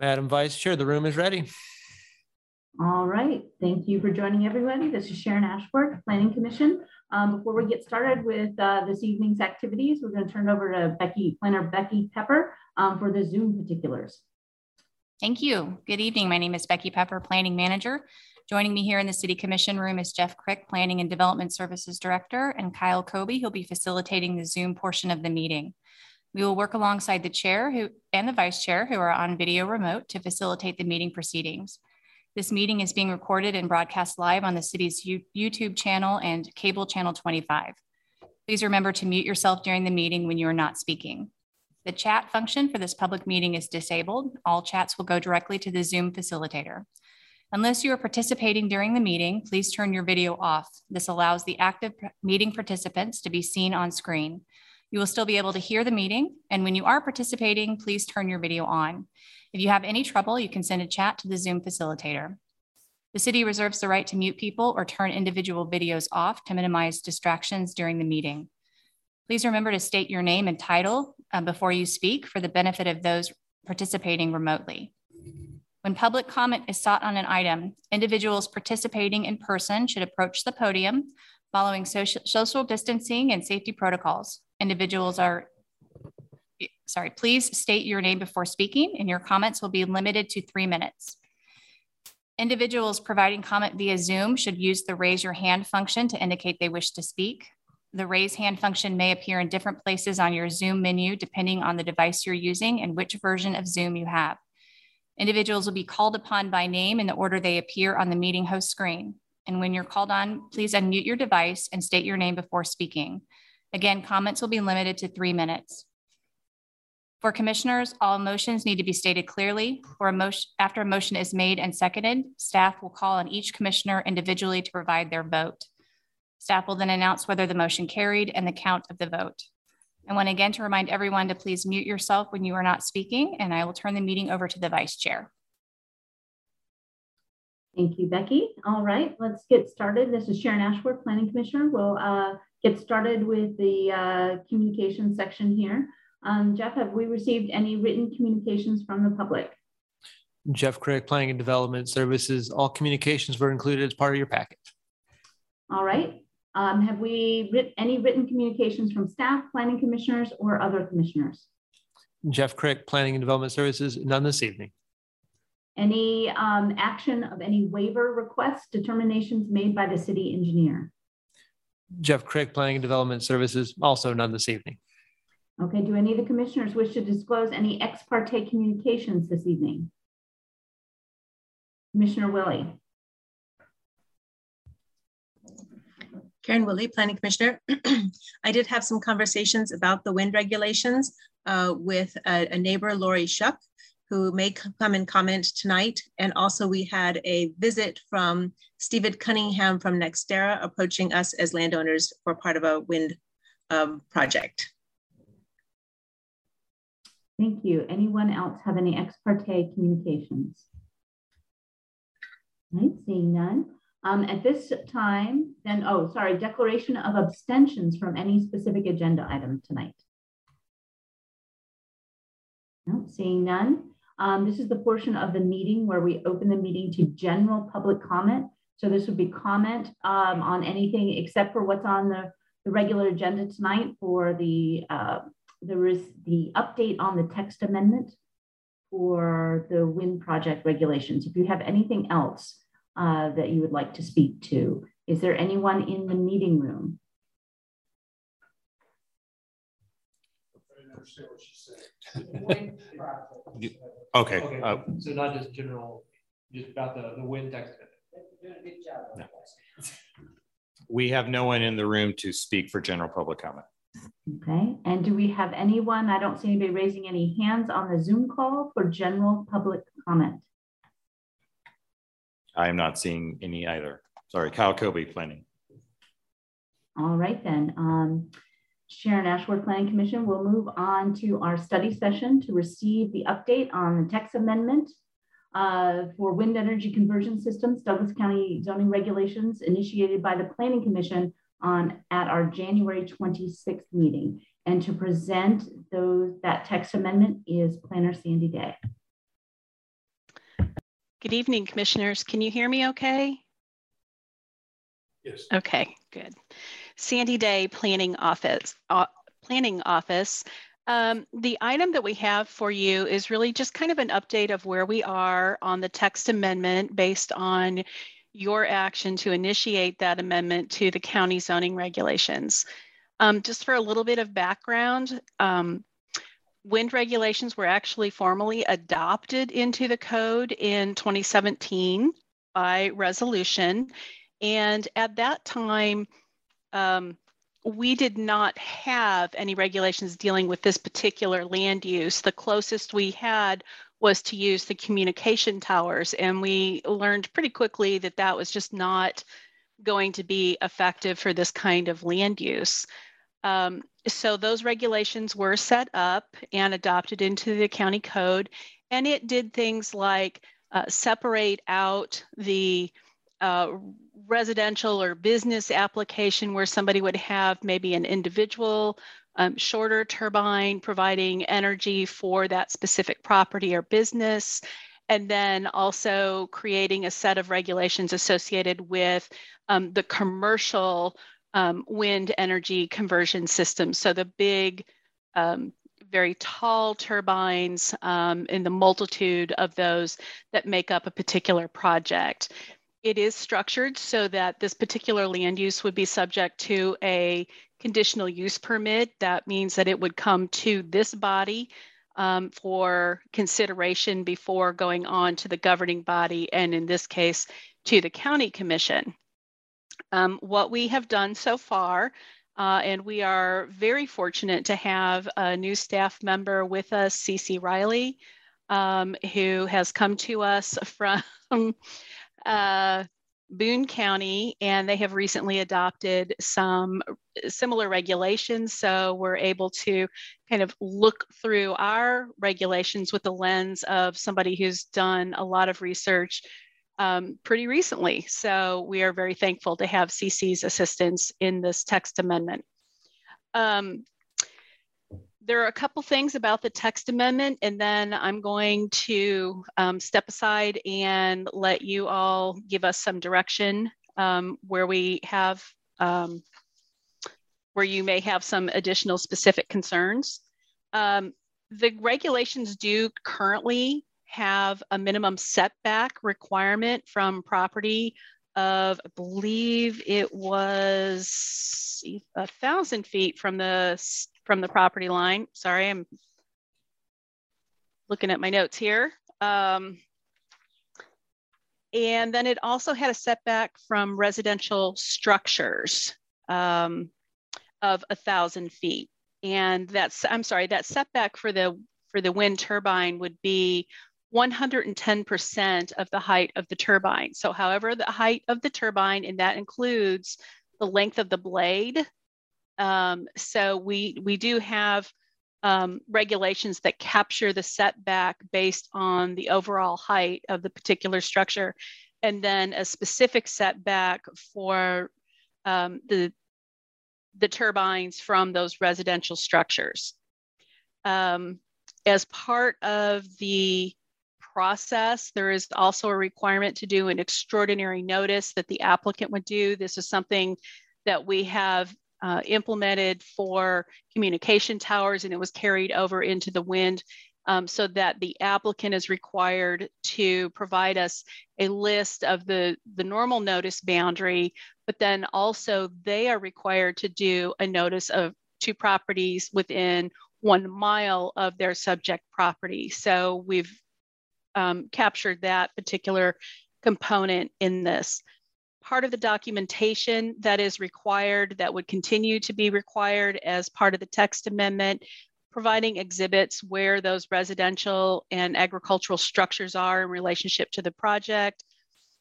Madam Vice Chair, the room is ready. All right, thank you for joining everybody. This is Sharon Ashworth, Planning Commission. Um, before we get started with uh, this evening's activities, we're going to turn it over to Becky, Planner Becky Pepper um, for the Zoom particulars. Thank you. Good evening. My name is Becky Pepper, Planning Manager. Joining me here in the City Commission room is Jeff Crick, Planning and Development Services Director, and Kyle Kobe, who'll be facilitating the Zoom portion of the meeting. We will work alongside the chair who, and the vice chair who are on video remote to facilitate the meeting proceedings. This meeting is being recorded and broadcast live on the city's YouTube channel and cable channel 25. Please remember to mute yourself during the meeting when you are not speaking. The chat function for this public meeting is disabled. All chats will go directly to the Zoom facilitator. Unless you are participating during the meeting, please turn your video off. This allows the active meeting participants to be seen on screen. You will still be able to hear the meeting. And when you are participating, please turn your video on. If you have any trouble, you can send a chat to the Zoom facilitator. The city reserves the right to mute people or turn individual videos off to minimize distractions during the meeting. Please remember to state your name and title uh, before you speak for the benefit of those participating remotely. When public comment is sought on an item, individuals participating in person should approach the podium following social, social distancing and safety protocols individuals are, sorry, please state your name before speaking and your comments will be limited to three minutes. Individuals providing comment via Zoom should use the raise your hand function to indicate they wish to speak. The raise hand function may appear in different places on your Zoom menu depending on the device you're using and which version of Zoom you have. Individuals will be called upon by name in the order they appear on the meeting host screen. And when you're called on, please unmute your device and state your name before speaking. Again, comments will be limited to three minutes. For commissioners, all motions need to be stated clearly. For a motion, after a motion is made and seconded, staff will call on each commissioner individually to provide their vote. Staff will then announce whether the motion carried and the count of the vote. I want again to remind everyone to please mute yourself when you are not speaking, and I will turn the meeting over to the vice chair. Thank you, Becky. All right, let's get started. This is Sharon Ashworth, Planning Commissioner. We'll uh, get started with the uh, communication section here. Um, Jeff, have we received any written communications from the public? Jeff Crick, Planning and Development Services. All communications were included as part of your packet. All right. Um, have we written any written communications from staff, planning commissioners, or other commissioners? Jeff Crick, Planning and Development Services. None this evening. Any um, action of any waiver requests, determinations made by the city engineer? Jeff Crick, Planning and Development Services, also none this evening. Okay, do any of the commissioners wish to disclose any ex parte communications this evening? Commissioner Willey. Karen Willey, Planning Commissioner. I did have some conversations about the wind regulations uh, with a, a, neighbor, Lori Shuck, who may come and comment tonight. And also we had a visit from Stephen Cunningham from NextEra approaching us as landowners for part of a wind um, project. Thank you. Anyone else have any ex parte communications? Right, seeing none. Um, at this time, then, oh, sorry, declaration of abstentions from any specific agenda item tonight. No, seeing none. Um, this is the portion of the meeting where we open the meeting to general public comment. So this would be comment um, on anything except for what's on the, the regular agenda tonight for the, uh, is the update on the text amendment for the wind project regulations. If you have anything else uh, that you would like to speak to, is there anyone in the meeting room? Okay. Okay, uh, so not just general, just about the, the wind text. We have no one in the room to speak for general public comment. Okay, and do we have anyone, I don't see anybody raising any hands on the Zoom call for general public comment. I am not seeing any either. Sorry, Kyle Kobe planning. All right then. Um, Sharon Ashworth Planning Commission will move on to our study session to receive the update on the text amendment uh, for wind energy conversion systems, Douglas County zoning regulations initiated by the Planning Commission on at our January 26th meeting. And to present those that text amendment is Planner Sandy Day. Good evening, commissioners. Can you hear me okay? Yes. Okay, good. Sandy Day Planning Office. Uh, Planning Office. Um, the item that we have for you is really just kind of an update of where we are on the text amendment based on your action to initiate that amendment to the county zoning regulations. Um, just for a little bit of background, um, wind regulations were actually formally adopted into the code in 2017 by resolution. And at that time, um, we did not have any regulations dealing with this particular land use. The closest we had was to use the communication towers. And we learned pretty quickly that that was just not going to be effective for this kind of land use. Um, so those regulations were set up and adopted into the county code. And it did things like uh, separate out the uh, residential or business application where somebody would have maybe an individual um, shorter turbine providing energy for that specific property or business. And then also creating a set of regulations associated with um, the commercial um, wind energy conversion system. So the big, um, very tall turbines um, in the multitude of those that make up a particular project. It is structured so that this particular land use would be subject to a conditional use permit. That means that it would come to this body um, for consideration before going on to the governing body, and in this case, to the county commission. Um, what we have done so far, uh, and we are very fortunate to have a new staff member with us, Cece Riley, um, who has come to us from uh, Boone County, and they have recently adopted some similar regulations. So we're able to kind of look through our regulations with the lens of somebody who's done a lot of research um, pretty recently. So we are very thankful to have CC's assistance in this text amendment. Um, there are a couple things about the text amendment, and then I'm going to um, step aside and let you all give us some direction um, where we have, um, where you may have some additional specific concerns. Um, the regulations do currently have a minimum setback requirement from property of, I believe it was a thousand feet from the from the property line. Sorry, I'm looking at my notes here. Um, and then it also had a setback from residential structures um, of a thousand feet. And that's, I'm sorry, that setback for the for the wind turbine would be 110% of the height of the turbine. So however the height of the turbine, and that includes the length of the blade. Um, so we, we do have um, regulations that capture the setback based on the overall height of the particular structure, and then a specific setback for um, the, the turbines from those residential structures. Um, as part of the process. There is also a requirement to do an extraordinary notice that the applicant would do. This is something that we have uh, implemented for communication towers and it was carried over into the wind um, so that the applicant is required to provide us a list of the, the normal notice boundary, but then also they are required to do a notice of two properties within one mile of their subject property. So we've um, captured that particular component in this. Part of the documentation that is required, that would continue to be required as part of the text amendment, providing exhibits where those residential and agricultural structures are in relationship to the project,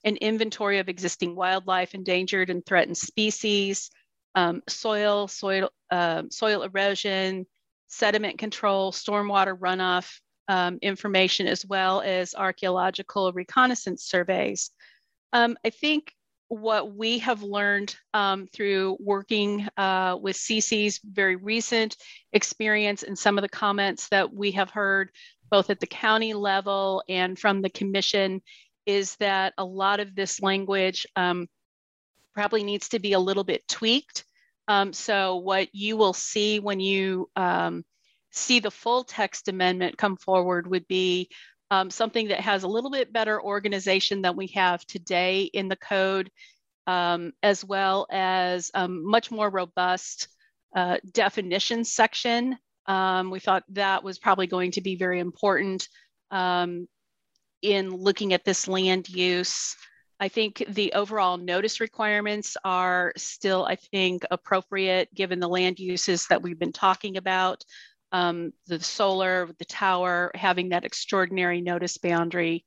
an inventory of existing wildlife, endangered and threatened species, um, soil, soil, uh, soil erosion, sediment control, stormwater runoff, um, information as well as archaeological reconnaissance surveys. Um, I think what we have learned um, through working uh, with CC's very recent experience and some of the comments that we have heard both at the county level and from the commission is that a lot of this language um, probably needs to be a little bit tweaked. Um, so what you will see when you um, see the full text amendment come forward would be um, something that has a little bit better organization than we have today in the code, um, as well as um, much more robust uh, definition section. Um, we thought that was probably going to be very important um, in looking at this land use. I think the overall notice requirements are still, I think, appropriate given the land uses that we've been talking about um, the solar, the tower, having that extraordinary notice boundary.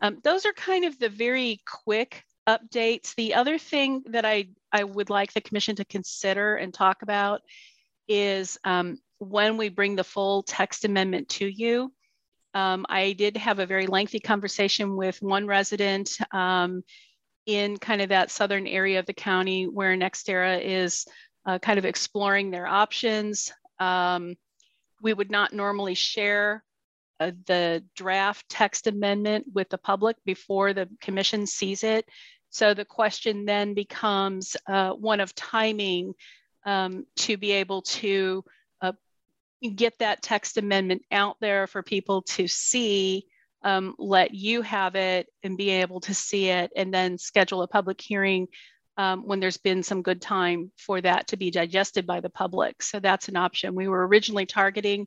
Um, those are kind of the very quick updates. The other thing that I, I would like the commission to consider and talk about is um, when we bring the full text amendment to you. Um, I did have a very lengthy conversation with one resident um, in kind of that southern area of the county where NextEra is uh, kind of exploring their options. Um, we would not normally share uh, the draft text amendment with the public before the commission sees it. So the question then becomes uh, one of timing um, to be able to uh, get that text amendment out there for people to see, um, let you have it and be able to see it, and then schedule a public hearing um, when there's been some good time for that to be digested by the public. So that's an option. We were originally targeting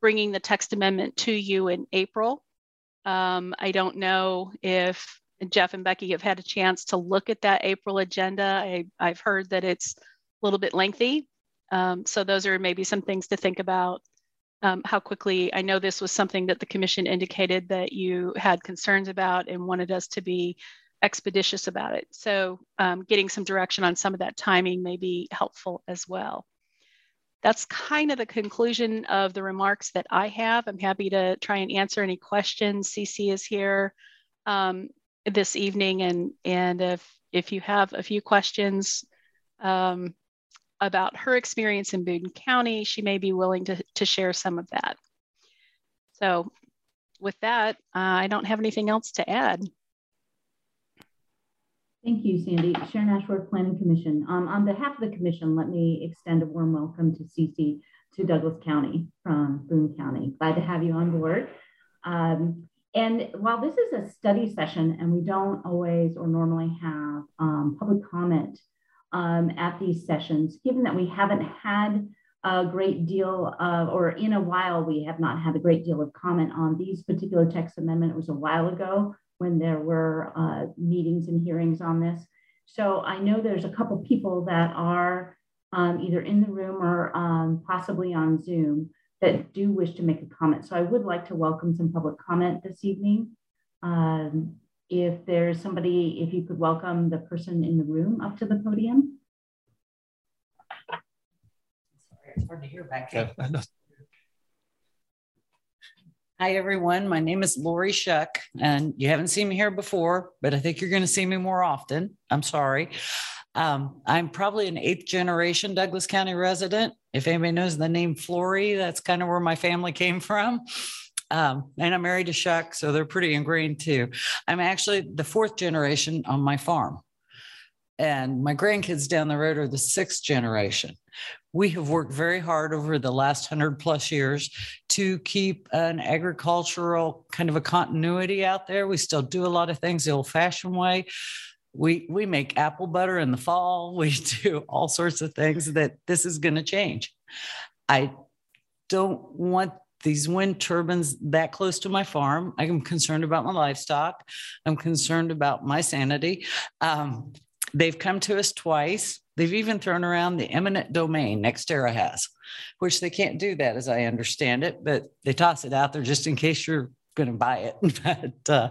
bringing the text amendment to you in April. Um, I don't know if Jeff and Becky have had a chance to look at that April agenda. I, have heard that it's a little bit lengthy. Um, so those are maybe some things to think about. Um, how quickly, I know this was something that the commission indicated that you had concerns about and wanted us to be expeditious about it. So um, getting some direction on some of that timing may be helpful as well. That's kind of the conclusion of the remarks that I have. I'm happy to try and answer any questions. CC is here um, this evening, and and if if you have a few questions um, about her experience in Boone County, she may be willing to, to share some of that. So with that, uh, I don't have anything else to add. Thank you, Sandy. Sharon Ashworth, Planning Commission. Um, on behalf of the commission, let me extend a warm welcome to CC to Douglas County from Boone County. Glad to have you on board. Um, and while this is a study session and we don't always or normally have um, public comment um, at these sessions, given that we haven't had a great deal of, or in a while, we have not had a great deal of comment on these particular text amendment. It was a while ago when there were uh, meetings and hearings on this. So I know there's a couple people that are um, either in the room or um, possibly on Zoom that do wish to make a comment. So I would like to welcome some public comment this evening. Um, if there's somebody, if you could welcome the person in the room up to the podium. Sorry, it's hard to hear back here. Hi, everyone. My name is Lori Shuck, and you haven't seen me here before, but I think you're going to see me more often. I'm sorry. Um, I'm probably an eighth generation Douglas County resident. If anybody knows the name Flory, that's kind of where my family came from. Um, and I'm married to Shuck, so they're pretty ingrained too. I'm actually the fourth generation on my farm. And my grandkids down the road are the sixth generation we have worked very hard over the last 100 plus years to keep an agricultural kind of a continuity out there. We still do a lot of things the old fashioned way. We, we make apple butter in the fall. We do all sorts of things that this is going to change. I don't want these wind turbines that close to my farm. I'm concerned about my livestock. I'm concerned about my sanity. Um, they've come to us twice. They've even thrown around the eminent domain NextEra has, which they can't do that as I understand it, but they toss it out there just in case you're going to buy it. but uh,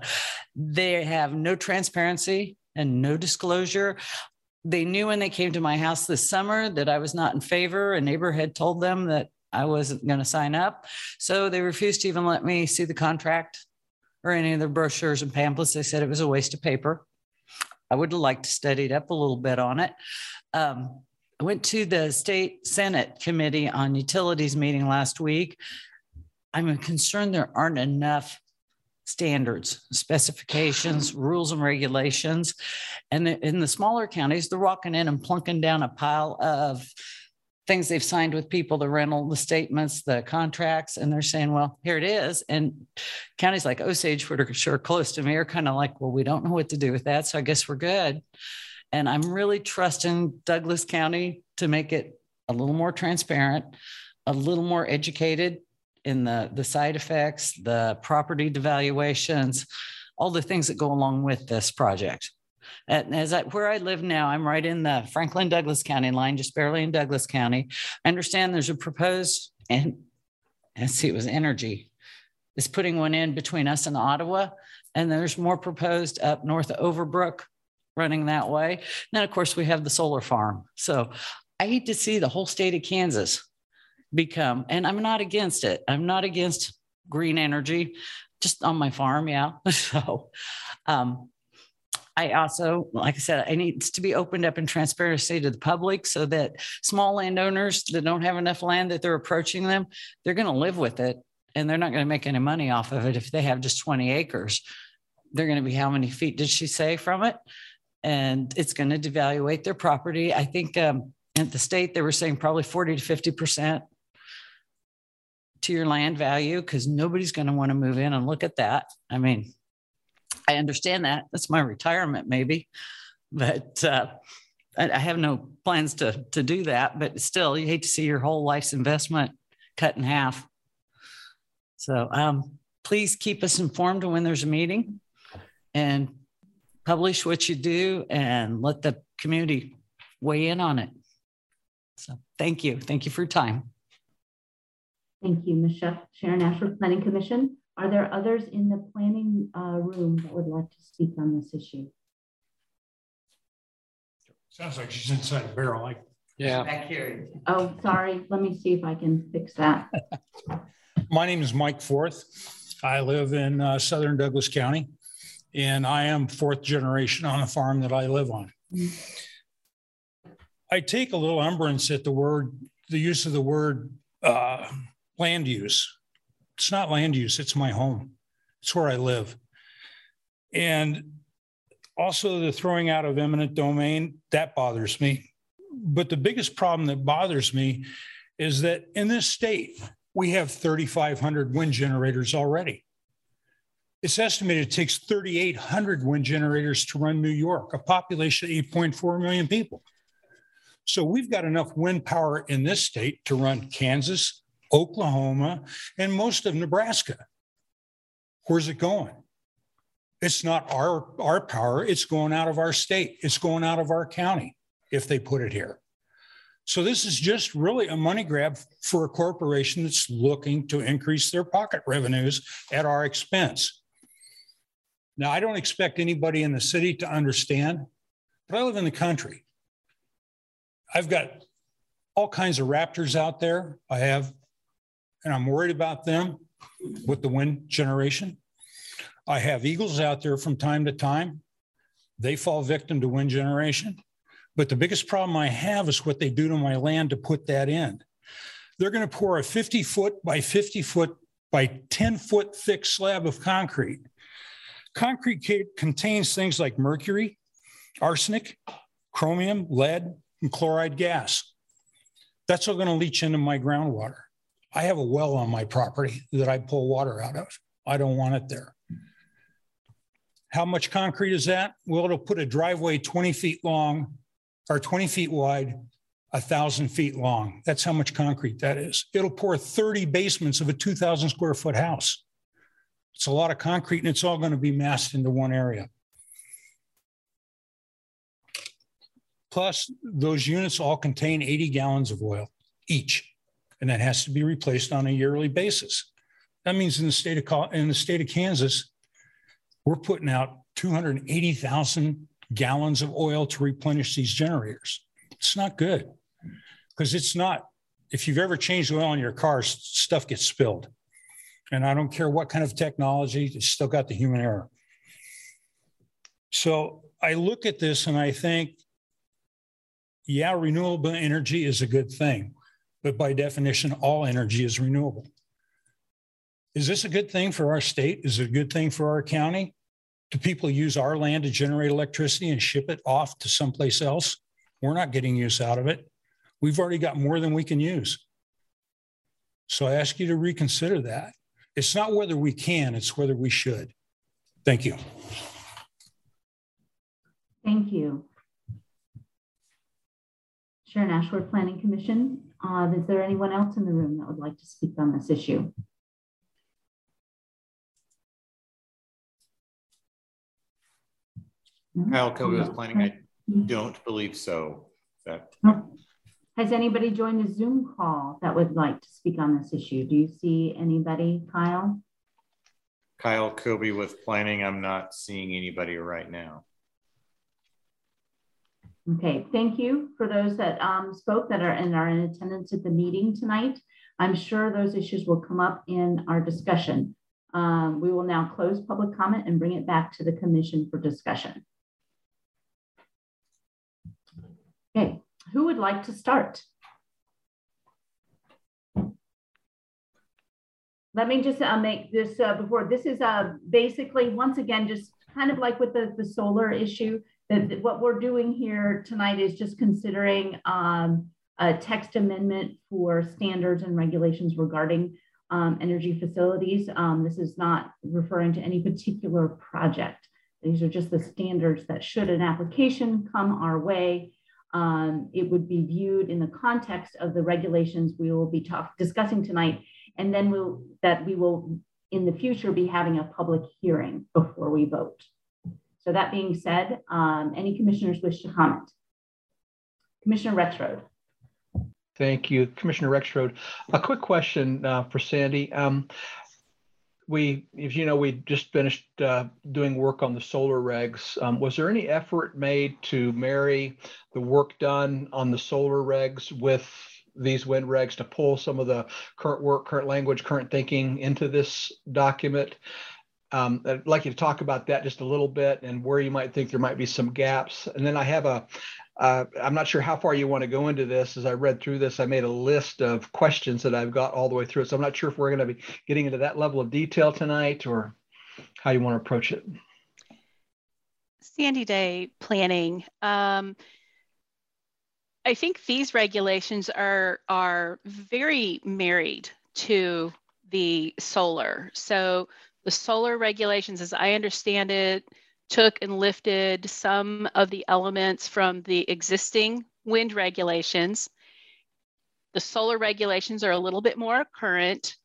they have no transparency and no disclosure. They knew when they came to my house this summer that I was not in favor. A neighbor had told them that I wasn't going to sign up. So they refused to even let me see the contract or any of the brochures and pamphlets. They said it was a waste of paper. I would have liked to study it up a little bit on it. Um, I went to the state Senate Committee on Utilities meeting last week. I'm concerned there aren't enough standards, specifications, rules and regulations. And in the smaller counties, they're walking in and plunking down a pile of things they've signed with people, the rental, the statements, the contracts, and they're saying, well, here it is. And counties like oh, Osage, which are close to me, are kind of like, well, we don't know what to do with that. So I guess we're good. And I'm really trusting Douglas County to make it a little more transparent, a little more educated in the, the side effects, the property devaluations, all the things that go along with this project. And as I, where I live now, I'm right in the Franklin Douglas County line, just barely in Douglas County. I understand there's a proposed, and let's see, it was energy, is putting one in between us and Ottawa. And there's more proposed up north of Overbrook running that way. And then, of course, we have the solar farm. So I hate to see the whole state of Kansas become, and I'm not against it. I'm not against green energy, just on my farm. Yeah. so, um, I also, like I said, it needs to be opened up in transparency to the public so that small landowners that don't have enough land that they're approaching them, they're going to live with it and they're not going to make any money off of it if they have just 20 acres. They're going to be how many feet did she say from it? And it's going to devaluate their property. I think um, at the state, they were saying probably 40 to 50% to your land value because nobody's going to want to move in and look at that. I mean, I understand that. That's my retirement, maybe, but uh, I, I have no plans to to do that. But still, you hate to see your whole life's investment cut in half. So um, please keep us informed when there's a meeting, and publish what you do, and let the community weigh in on it. So thank you. Thank you for your time. Thank you, Michelle. Sharon Ashworth, Planning Commission. Are there others in the planning uh, room that would like to speak on this issue? Sounds like she's inside a barrel. Like yeah. Back here. Oh, sorry. Let me see if I can fix that. My name is Mike Forth. I live in uh, southern Douglas County, and I am fourth generation on the farm that I live on. I take a little umbrance at the word, the use of the word uh, land use it's not land use, it's my home. It's where I live. And also the throwing out of eminent domain, that bothers me. But the biggest problem that bothers me is that in this state, we have 3,500 wind generators already. It's estimated it takes 3,800 wind generators to run New York, a population of 8.4 million people. So we've got enough wind power in this state to run Kansas, Oklahoma, and most of Nebraska. Where's it going? It's not our, our power, it's going out of our state, it's going out of our county if they put it here. So this is just really a money grab for a corporation that's looking to increase their pocket revenues at our expense. Now, I don't expect anybody in the city to understand, but I live in the country. I've got all kinds of raptors out there. I have and I'm worried about them with the wind generation. I have eagles out there from time to time. They fall victim to wind generation. But the biggest problem I have is what they do to my land to put that in. They're going to pour a 50 foot by 50 foot by 10 foot thick slab of concrete. Concrete contains things like mercury, arsenic, chromium, lead, and chloride gas. That's all going to leach into my groundwater. I have a well on my property that I pull water out of. I don't want it there. How much concrete is that? Well, it'll put a driveway 20 feet long or 20 feet wide, a thousand feet long. That's how much concrete that is. It'll pour 30 basements of a 2,000 square foot house. It's a lot of concrete and it's all going to be massed into one area. Plus, those units all contain 80 gallons of oil each and that has to be replaced on a yearly basis. That means in the state of in the state of Kansas, we're putting out 280,000 gallons of oil to replenish these generators. It's not good because it's not. If you've ever changed oil in your car, stuff gets spilled, and I don't care what kind of technology, it's still got the human error. So I look at this and I think, yeah, renewable energy is a good thing but by definition, all energy is renewable. Is this a good thing for our state? Is it a good thing for our county? Do people use our land to generate electricity and ship it off to someplace else? We're not getting use out of it. We've already got more than we can use. So I ask you to reconsider that. It's not whether we can, it's whether we should. Thank you. Thank you. Sharon Ashworth Planning Commission. Uh, is there anyone else in the room that would like to speak on this issue? Kyle Kobe was planning. I don't believe so. That Has anybody joined the Zoom call that would like to speak on this issue? Do you see anybody, Kyle? Kyle Kobe with planning. I'm not seeing anybody right now. Okay, thank you for those that um, spoke that are and are in attendance at the meeting tonight. I'm sure those issues will come up in our discussion. Um, we will now close public comment and bring it back to the commission for discussion. Okay, who would like to start? Let me just uh, make this uh, before. This is uh, basically, once again, just kind of like with the, the solar issue, that what we're doing here tonight is just considering um, a text amendment for standards and regulations regarding um, energy facilities. Um, this is not referring to any particular project. These are just the standards that should an application come our way, um, it would be viewed in the context of the regulations we will be talk, discussing tonight, and then we'll, that we will in the future be having a public hearing before we vote. So that being said, um, any commissioners wish to comment? Commissioner Rexroad. Thank you, Commissioner Rexroad. A quick question uh, for Sandy. Um, we, if you know, we just finished uh, doing work on the solar regs. Um, was there any effort made to marry the work done on the solar regs with these wind regs to pull some of the current work, current language, current thinking into this document? Um, I'd like you to talk about that just a little bit and where you might think there might be some gaps. And then I have a, uh, I'm not sure how far you want to go into this. As I read through this, I made a list of questions that I've got all the way through it. So I'm not sure if we're going to be getting into that level of detail tonight or how you want to approach it. Sandy Day planning. Um, I think these regulations are are very married to the solar. So the solar regulations, as I understand it, took and lifted some of the elements from the existing wind regulations. The solar regulations are a little bit more current,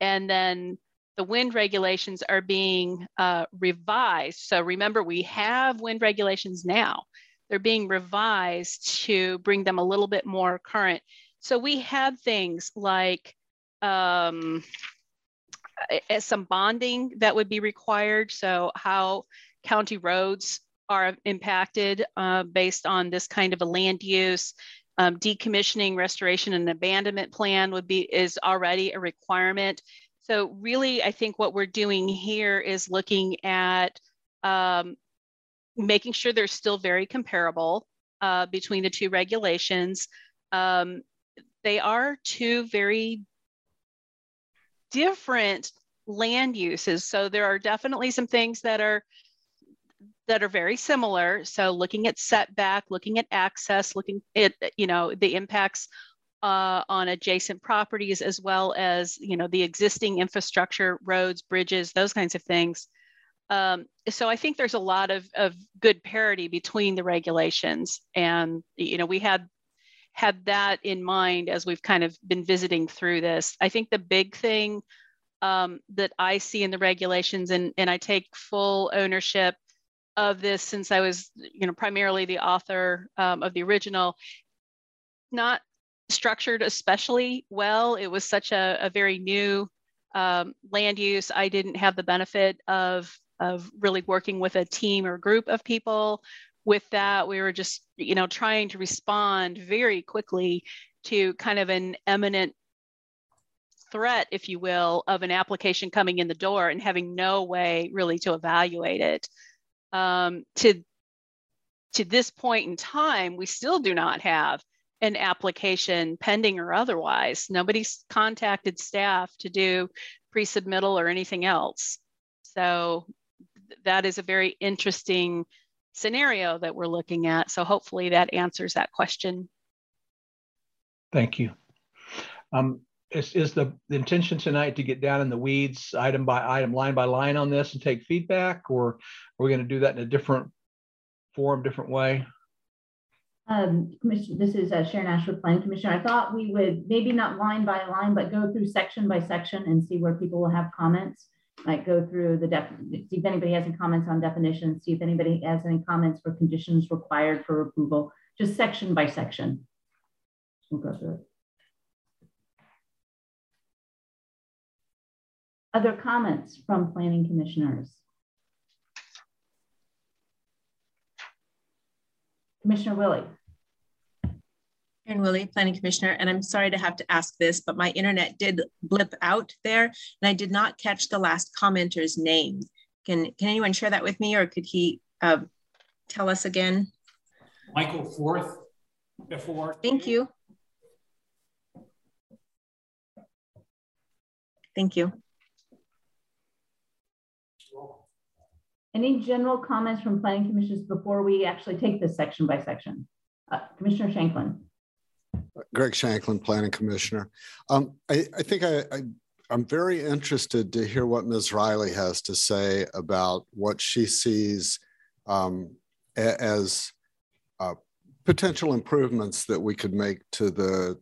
and then the wind regulations are being uh, revised. So remember, we have wind regulations now. They're being revised to bring them a little bit more current. So we have things like um, some bonding that would be required. So how county roads are impacted uh, based on this kind of a land use. Um, decommissioning, restoration, and abandonment plan would be is already a requirement. So really, I think what we're doing here is looking at um, making sure they're still very comparable uh, between the two regulations. Um, they are two very different land uses. So there are definitely some things that are that are very similar. So looking at setback, looking at access, looking at you know the impacts uh, on adjacent properties as well as you know the existing infrastructure, roads, bridges, those kinds of things. Um, so I think there's a lot of, of good parity between the regulations, and you know we had had that in mind as we've kind of been visiting through this. I think the big thing um, that I see in the regulations, and and I take full ownership of this since I was, you know, primarily the author um, of the original, not structured especially well. It was such a, a very new um, land use. I didn't have the benefit of, of really working with a team or group of people. With that, we were just, you know, trying to respond very quickly to kind of an imminent threat, if you will, of an application coming in the door and having no way really to evaluate it um, to to this point in time, we still do not have an application pending or otherwise. Nobody's contacted staff to do pre-submittal or anything else. So that is a very interesting scenario that we're looking at. So hopefully that answers that question. Thank you. Um, is, is the, the intention tonight to get down in the weeds, item by item, line by line on this and take feedback, or are we going to do that in a different forum, different way? Um, Commissioner, this is uh, Sharon Ashworth, Planning Commissioner. I thought we would maybe not line by line, but go through section by section and see where people will have comments. Like go through the def, see if anybody has any comments on definitions, see if anybody has any comments for conditions required for approval, just section by section. We'll go through it. Other comments from planning commissioners? Commissioner Willey. Karen Willey, Planning Commissioner, and I'm sorry to have to ask this, but my internet did blip out there and I did not catch the last commenter's name. Can, can anyone share that with me or could he uh, tell us again? Michael Forth, before. Thank you. Thank you. Any general comments from planning commissioners before we actually take this section by section? Uh, Commissioner Shanklin. Greg Shanklin, Planning Commissioner. Um, I, I, think I, I, I'm very interested to hear what Ms. Riley has to say about what she sees um, as uh, potential improvements that we could make to the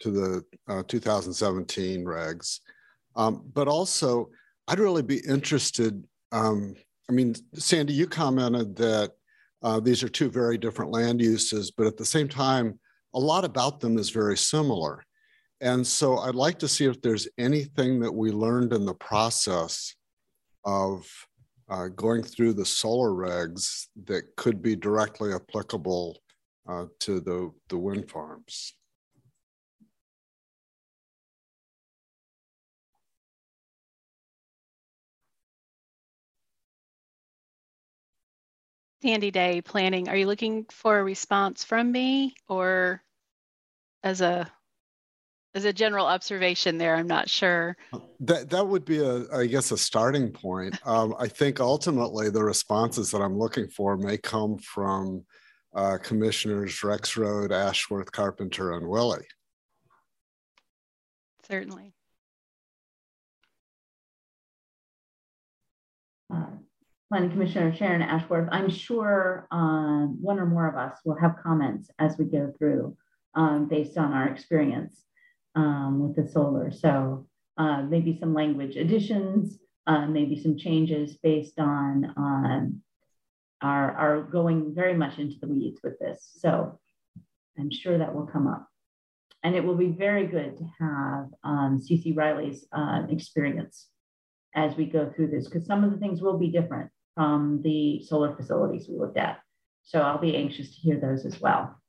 to the uh, 2017 regs. Um, but also, I'd really be interested um, I mean, Sandy, you commented that uh, these are two very different land uses, but at the same time, a lot about them is very similar. And so I'd like to see if there's anything that we learned in the process of uh, going through the solar regs that could be directly applicable uh, to the, the wind farms. Sandy Day planning, are you looking for a response from me or as a as a general observation there? I'm not sure. That that would be a, I guess, a starting point. Um, I think ultimately the responses that I'm looking for may come from uh, Commissioners Rexroad, Ashworth, Carpenter, and Willey. Certainly. Planning Commissioner Sharon Ashworth, I'm sure um, one or more of us will have comments as we go through um, based on our experience um, with the solar. So uh, maybe some language additions, uh, maybe some changes based on um, our, our going very much into the weeds with this. So I'm sure that will come up. And it will be very good to have um, CC Riley's uh, experience as we go through this, because some of the things will be different from the solar facilities we looked at. So I'll be anxious to hear those as well.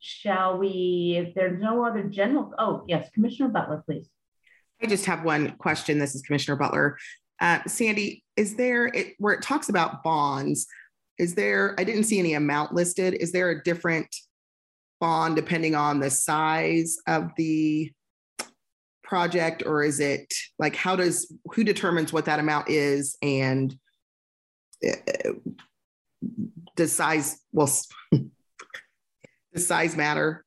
Shall we, if there's no other general, oh, yes, Commissioner Butler, please. I just have one question. This is Commissioner Butler. Uh, Sandy, is there, it, where it talks about bonds, is there, I didn't see any amount listed. Is there a different bond depending on the size of the project or is it like how does who determines what that amount is and uh, does size well does size matter?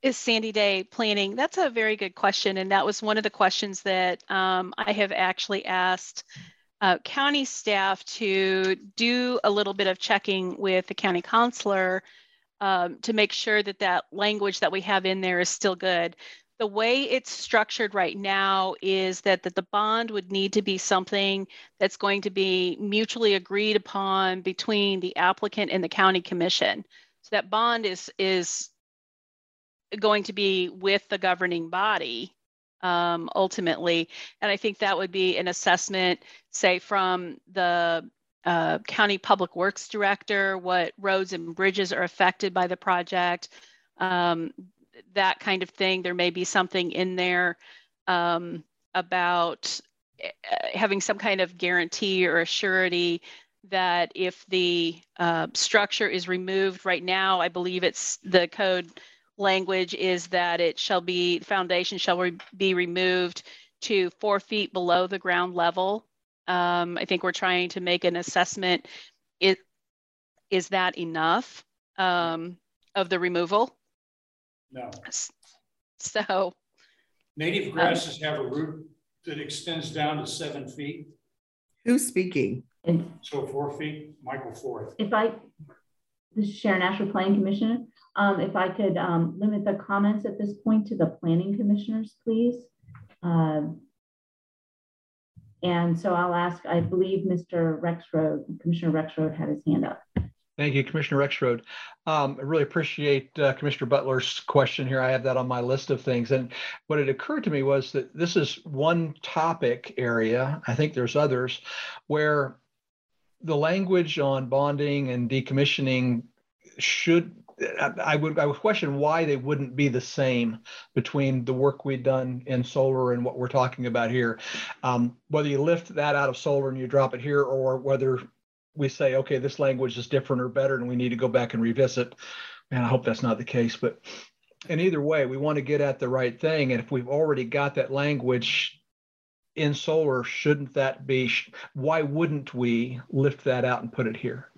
Is sandy day planning? That's a very good question and that was one of the questions that um, i have actually asked uh, county staff to do a little bit of checking with the county counselor um, to make sure that that language that we have in there is still good. The way it's structured right now is that, that the bond would need to be something that's going to be mutually agreed upon between the applicant and the county commission. So that bond is, is going to be with the governing body um, ultimately. And I think that would be an assessment, say, from the uh, county public works director, what roads and bridges are affected by the project, um, that kind of thing. There may be something in there um, about uh, having some kind of guarantee or a surety that if the uh, structure is removed right now, I believe it's the code language is that it shall be, foundation shall re- be removed to four feet below the ground level. Um, I think we're trying to make an assessment. Is, is that enough um, of the removal? No. So, Native grasses have a root that extends down to seven feet. Who's speaking? So four feet, Michael Forth. if I, this is Sharon Ashworth, Planning Commissioner. Um, if I could, um, limit the comments at this point to the planning commissioners, please. Um, And so I'll ask, I believe Mr. Rexroad, Commissioner Rexroad had his hand up. Thank you, Commissioner Rexroad. Um, I really appreciate uh, Commissioner Butler's question here. I have that on my list of things. And what had occurred to me was that this is one topic area, I think there's others, where the language on bonding and decommissioning should, I would, I would question why they wouldn't be the same between the work we've done in solar and what we're talking about here. Um, whether you lift that out of solar and you drop it here, or whether we say, okay, this language is different or better, and we need to go back and revisit. And I hope that's not the case, but in either way, we want to get at the right thing. And if we've already got that language in solar, shouldn't that be, why wouldn't we lift that out and put it here?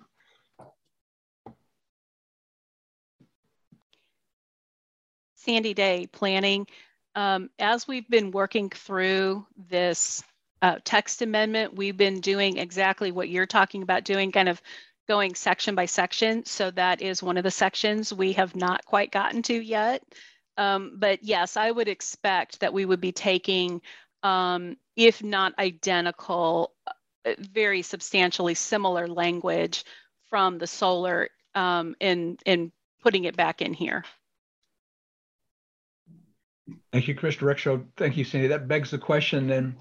Sandy Day planning. Um, as we've been working through this uh, text amendment, we've been doing exactly what you're talking about doing, kind of going section by section. So that is one of the sections we have not quite gotten to yet. Um, but yes, I would expect that we would be taking, um, if not identical, uh, very substantially similar language from the solar um, and, and putting it back in here. Thank you, Chris Rexroad. Thank you, Sandy. That begs the question then,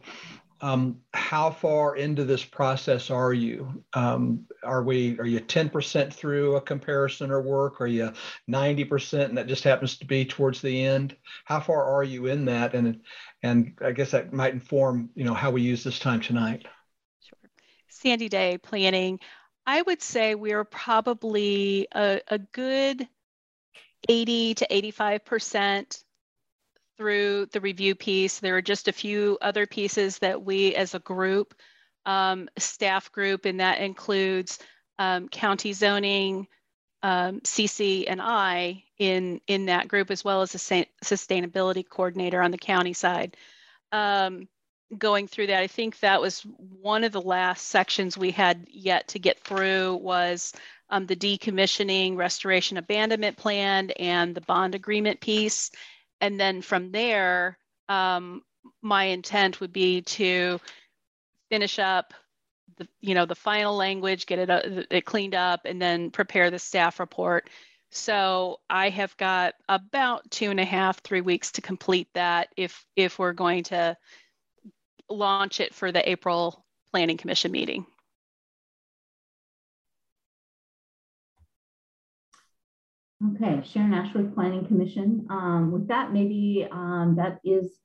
um, how far into this process are you? Um, are we, are you 10% through a comparison or work? Are you 90% and that just happens to be towards the end? How far are you in that? And, and I guess that might inform, you know, how we use this time tonight. Sure. Sandy Day planning. I would say we're probably a, a good 80 to 85% through the review piece. There are just a few other pieces that we as a group, um, staff group, and that includes um, county zoning, um, CC and I in, in that group, as well as a sustainability coordinator on the county side. Um, going through that, I think that was one of the last sections we had yet to get through was um, the decommissioning, restoration, abandonment plan, and the bond agreement piece and then from there, um, my intent would be to finish up the you know the final language, get it, uh, it cleaned up, and then prepare the staff report. So I have got about two and a half, three weeks to complete that if if we're going to launch it for the April Planning Commission meeting. Okay, Sharon Ashworth Planning Commission. Um, with that, maybe um, that is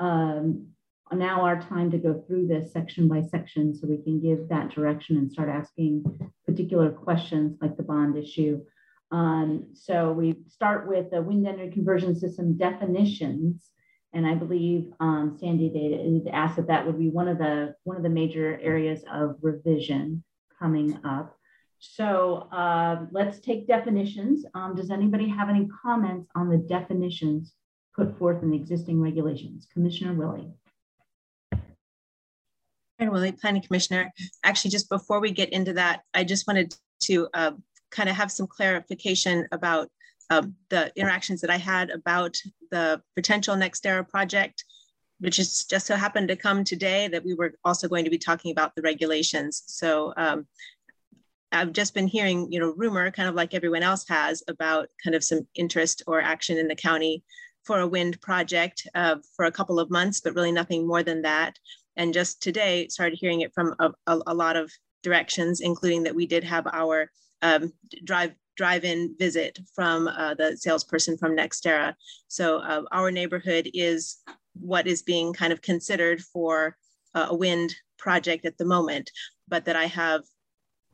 um, now our time to go through this section by section so we can give that direction and start asking particular questions like the bond issue. Um, so we start with the wind energy conversion system definitions. And I believe um, Sandy did ask that that would be one of the one of the major areas of revision coming up. So uh, let's take definitions. Um, does anybody have any comments on the definitions put forth in the existing regulations? Commissioner Willey. And Willey, Planning Commissioner. Actually, just before we get into that, I just wanted to uh, kind of have some clarification about uh, the interactions that I had about the potential NextEra project, which is just so happened to come today that we were also going to be talking about the regulations. So um, I've just been hearing, you know, rumor, kind of like everyone else has, about kind of some interest or action in the county for a wind project uh, for a couple of months, but really nothing more than that. And just today, started hearing it from a, a, a lot of directions, including that we did have our um, drive drive-in visit from uh, the salesperson from NextEra. So uh, our neighborhood is what is being kind of considered for uh, a wind project at the moment, but that I have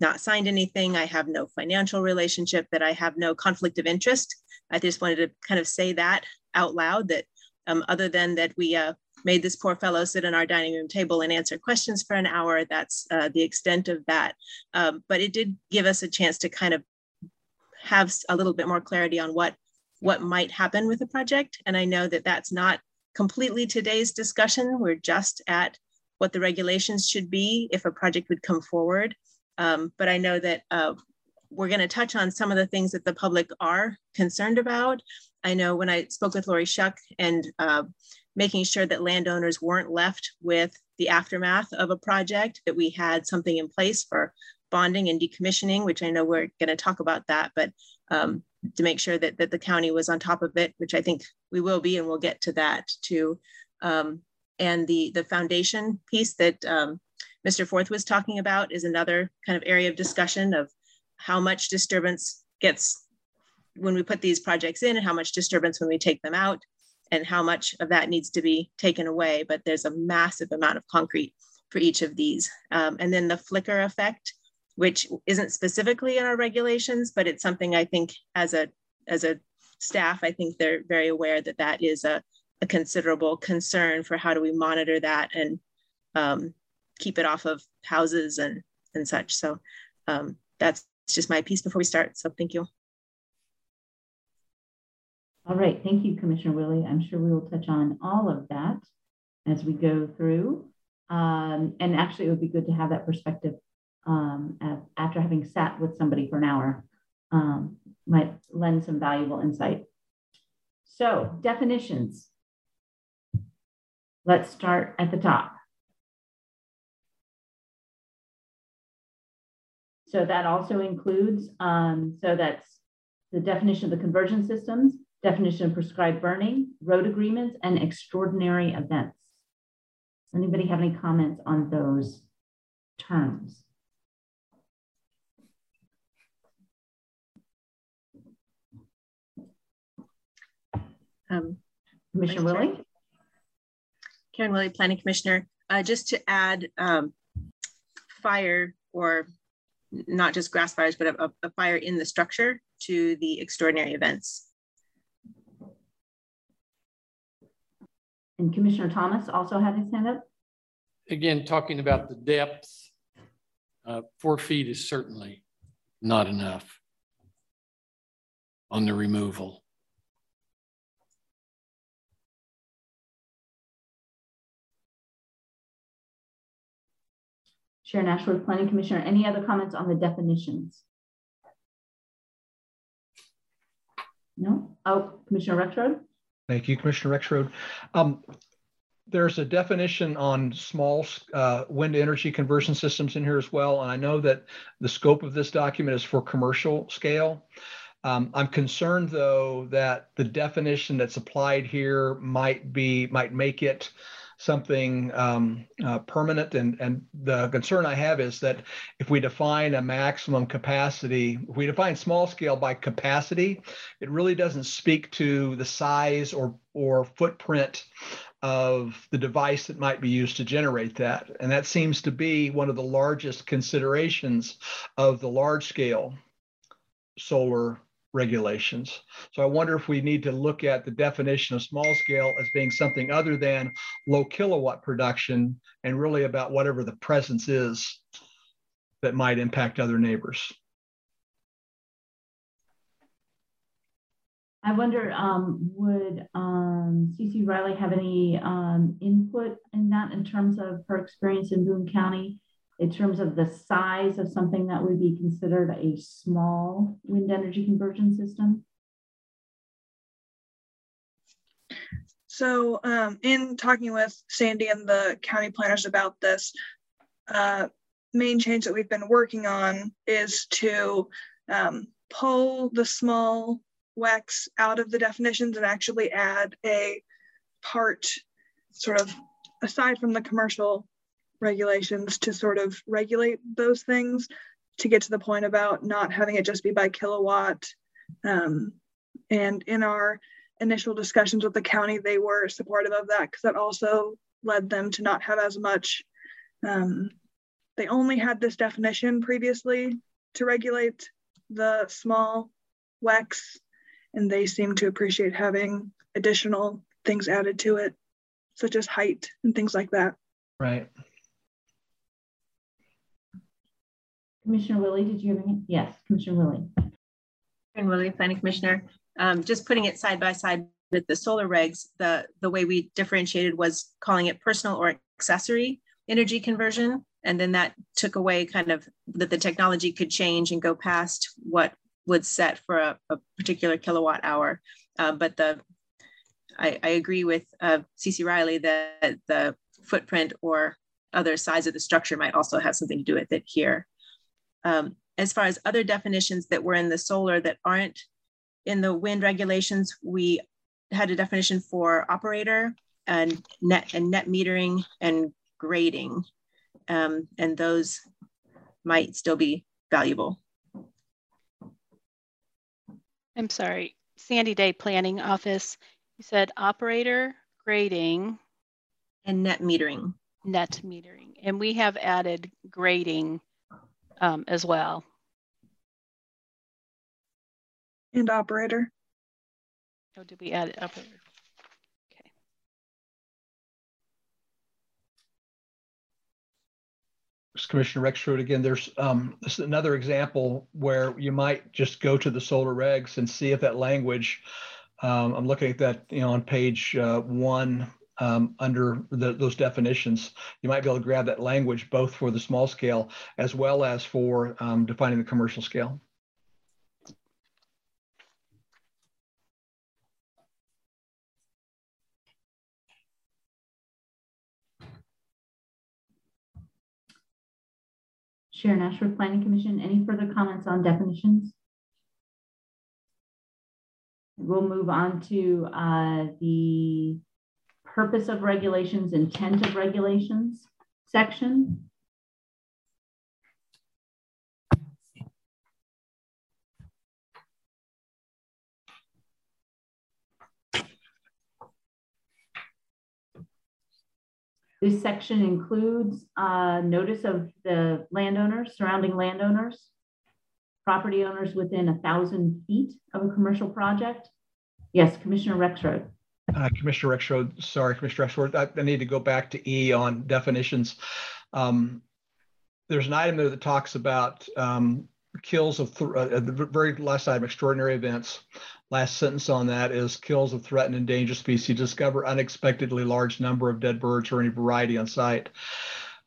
not signed anything. I have no financial relationship, that I have no conflict of interest. I just wanted to kind of say that out loud that um, other than that we uh, made this poor fellow sit on our dining room table and answer questions for an hour, that's uh, the extent of that. Um, but it did give us a chance to kind of have a little bit more clarity on what what might happen with the project. And I know that that's not completely today's discussion. We're just at what the regulations should be if a project would come forward. Um, but I know that uh, we're going to touch on some of the things that the public are concerned about. I know when I spoke with Lori Shuck and uh, making sure that landowners weren't left with the aftermath of a project, that we had something in place for bonding and decommissioning, which I know we're going to talk about that, but um, to make sure that, that the county was on top of it, which I think we will be, and we'll get to that too. Um, and the, the foundation piece that um, Mr. Forth was talking about is another kind of area of discussion of how much disturbance gets when we put these projects in and how much disturbance when we take them out and how much of that needs to be taken away. But there's a massive amount of concrete for each of these. Um, and then the flicker effect, which isn't specifically in our regulations, but it's something I think as a, as a staff, I think they're very aware that that is a, a considerable concern for how do we monitor that and um, keep it off of houses and, and such. So um, that's just my piece before we start. So thank you. All right, thank you, Commissioner Willey. I'm sure we will touch on all of that as we go through. Um, and actually, it would be good to have that perspective um, after having sat with somebody for an hour. Um, might lend some valuable insight. So, definitions. Let's start at the top. So that also includes, um, so that's the definition of the conversion systems, definition of prescribed burning, road agreements, and extraordinary events. Anybody have any comments on those terms? Um, Commissioner Willey? Karen Willey, Planning Commissioner. Uh, just to add um, fire or not just grass fires, but a, a fire in the structure to the extraordinary events. And Commissioner Thomas also had his hand up. Again, talking about the depth, uh, four feet is certainly not enough on the removal. Sharon Ashworth, Planning Commissioner, any other comments on the definitions? No? Oh, Commissioner Rexroad? Thank you, Commissioner Rexroad. Um, there's a definition on small uh, wind energy conversion systems in here as well. And I know that the scope of this document is for commercial scale. Um, I'm concerned though that the definition that's applied here might be might make it something um, uh, permanent. And, and the concern I have is that if we define a maximum capacity, if we define small scale by capacity, it really doesn't speak to the size or, or footprint of the device that might be used to generate that. And that seems to be one of the largest considerations of the large scale solar regulations. So I wonder if we need to look at the definition of small scale as being something other than low kilowatt production and really about whatever the presence is that might impact other neighbors. I wonder, um, would um, CC Riley have any um, input in that in terms of her experience in Boone County? In terms of the size of something that would be considered a small wind energy conversion system? So, um, in talking with Sandy and the county planners about this, uh, main change that we've been working on is to um, pull the small WECs out of the definitions and actually add a part sort of aside from the commercial regulations to sort of regulate those things to get to the point about not having it just be by kilowatt. Um, and in our initial discussions with the county, they were supportive of that because that also led them to not have as much um, they only had this definition previously to regulate the small WECs, and they seem to appreciate having additional things added to it, such as height and things like that. Right. Commissioner Willey, did you have any? Yes, Commissioner Willey. Commissioner Willey, Planning Commissioner, um, just putting it side by side with the solar regs, the, the way we differentiated was calling it personal or accessory energy conversion. And then that took away kind of that the technology could change and go past what would set for a, a particular kilowatt hour. Uh, but the I, I, agree with uh, CC Riley that the footprint or other size of the structure might also have something to do with it here. Um, as far as other definitions that were in the solar that aren't in the wind regulations, we had a definition for operator and net and net metering and grading. Um, and those might still be valuable. I'm sorry, Sandy Day Planning Office. You said operator, grading, and net metering. Net metering. And we have added grading um, as well. And operator. Oh, did we add operator? Okay. Commissioner Rexroad again, there's um, this is another example where you might just go to the solar regs and see if that language, um, I'm looking at that, you know, on page uh, one um, under the, those definitions. You might be able to grab that language both for the small scale as well as for um, defining the commercial scale. Sharon Ashworth Planning Commission, any further comments on definitions? We'll move on to uh, the purpose of regulations, intent of regulations section. This section includes uh, notice of the landowners, surrounding landowners, property owners within a thousand feet of a commercial project. Yes, Commissioner Rexroad. Uh, Commissioner Rexroad, sorry, Commissioner Rexroad, I, I, need to go back to E on definitions. Um, there's an item there that talks about um, kills of, th- uh, the very last item, extraordinary events. Last sentence on that is kills of threatened endangered species discover unexpectedly large number of dead birds or any variety on site.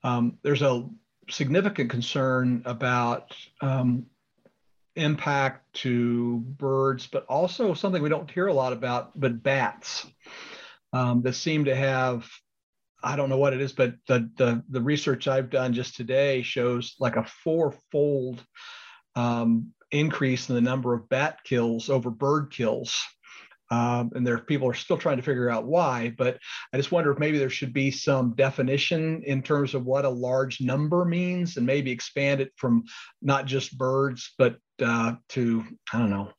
Um, there's a significant concern about um, impact to birds, but also something we don't hear a lot about, but bats um, that seem to have. I don't know what it is, but the, the the research I've done just today shows like a fourfold um, increase in the number of bat kills over bird kills. Um, and there people are still trying to figure out why, but I just wonder if maybe there should be some definition in terms of what a large number means, and maybe expand it from not just birds, but uh, to I don't know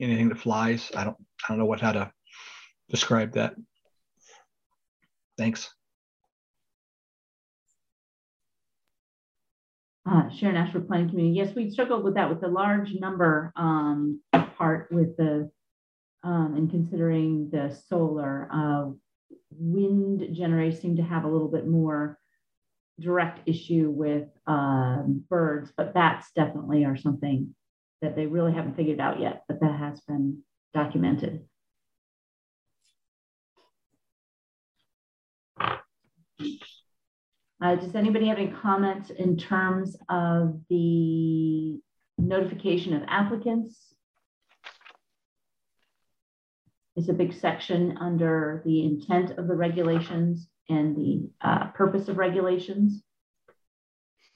anything that flies. I don't I don't know what how to describe that. Thanks. uh, Sharon Ashworth Planning Community. Yes, we struggled with that with the large number um, part with the um, and considering the solar uh, wind generators seem to have a little bit more direct issue with um, birds, but bats definitely are something that they really haven't figured out yet, but that has been documented. Uh, does anybody have any comments in terms of the notification of applicants? It's a big section under the intent of the regulations and the uh, purpose of regulations,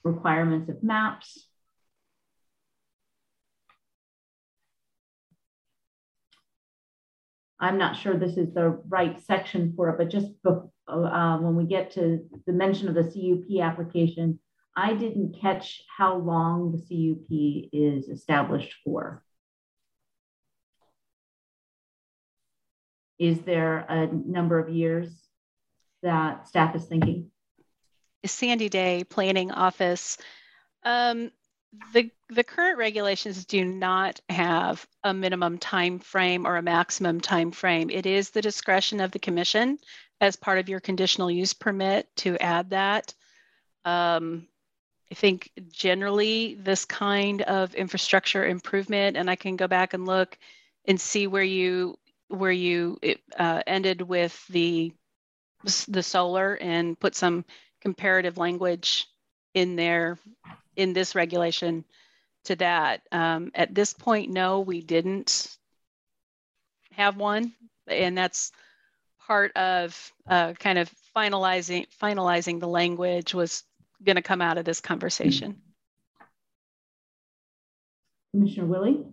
requirements of maps, I'm not sure this is the right section for it, but just uh, when we get to the mention of the CUP application, I didn't catch how long the CUP is established for. Is there a number of years that staff is thinking? Sandy Day Planning Office. Um, the the current regulations do not have a minimum time frame or a maximum time frame. It is the discretion of the commission as part of your conditional use permit to add that. Um, I think generally this kind of infrastructure improvement, and I can go back and look and see where you where you uh, ended with the the solar and put some comparative language in there in this regulation to that. Um, at this point, no, we didn't have one, and that's part of uh, kind of finalizing finalizing the language was going to come out of this conversation. Commissioner Willey?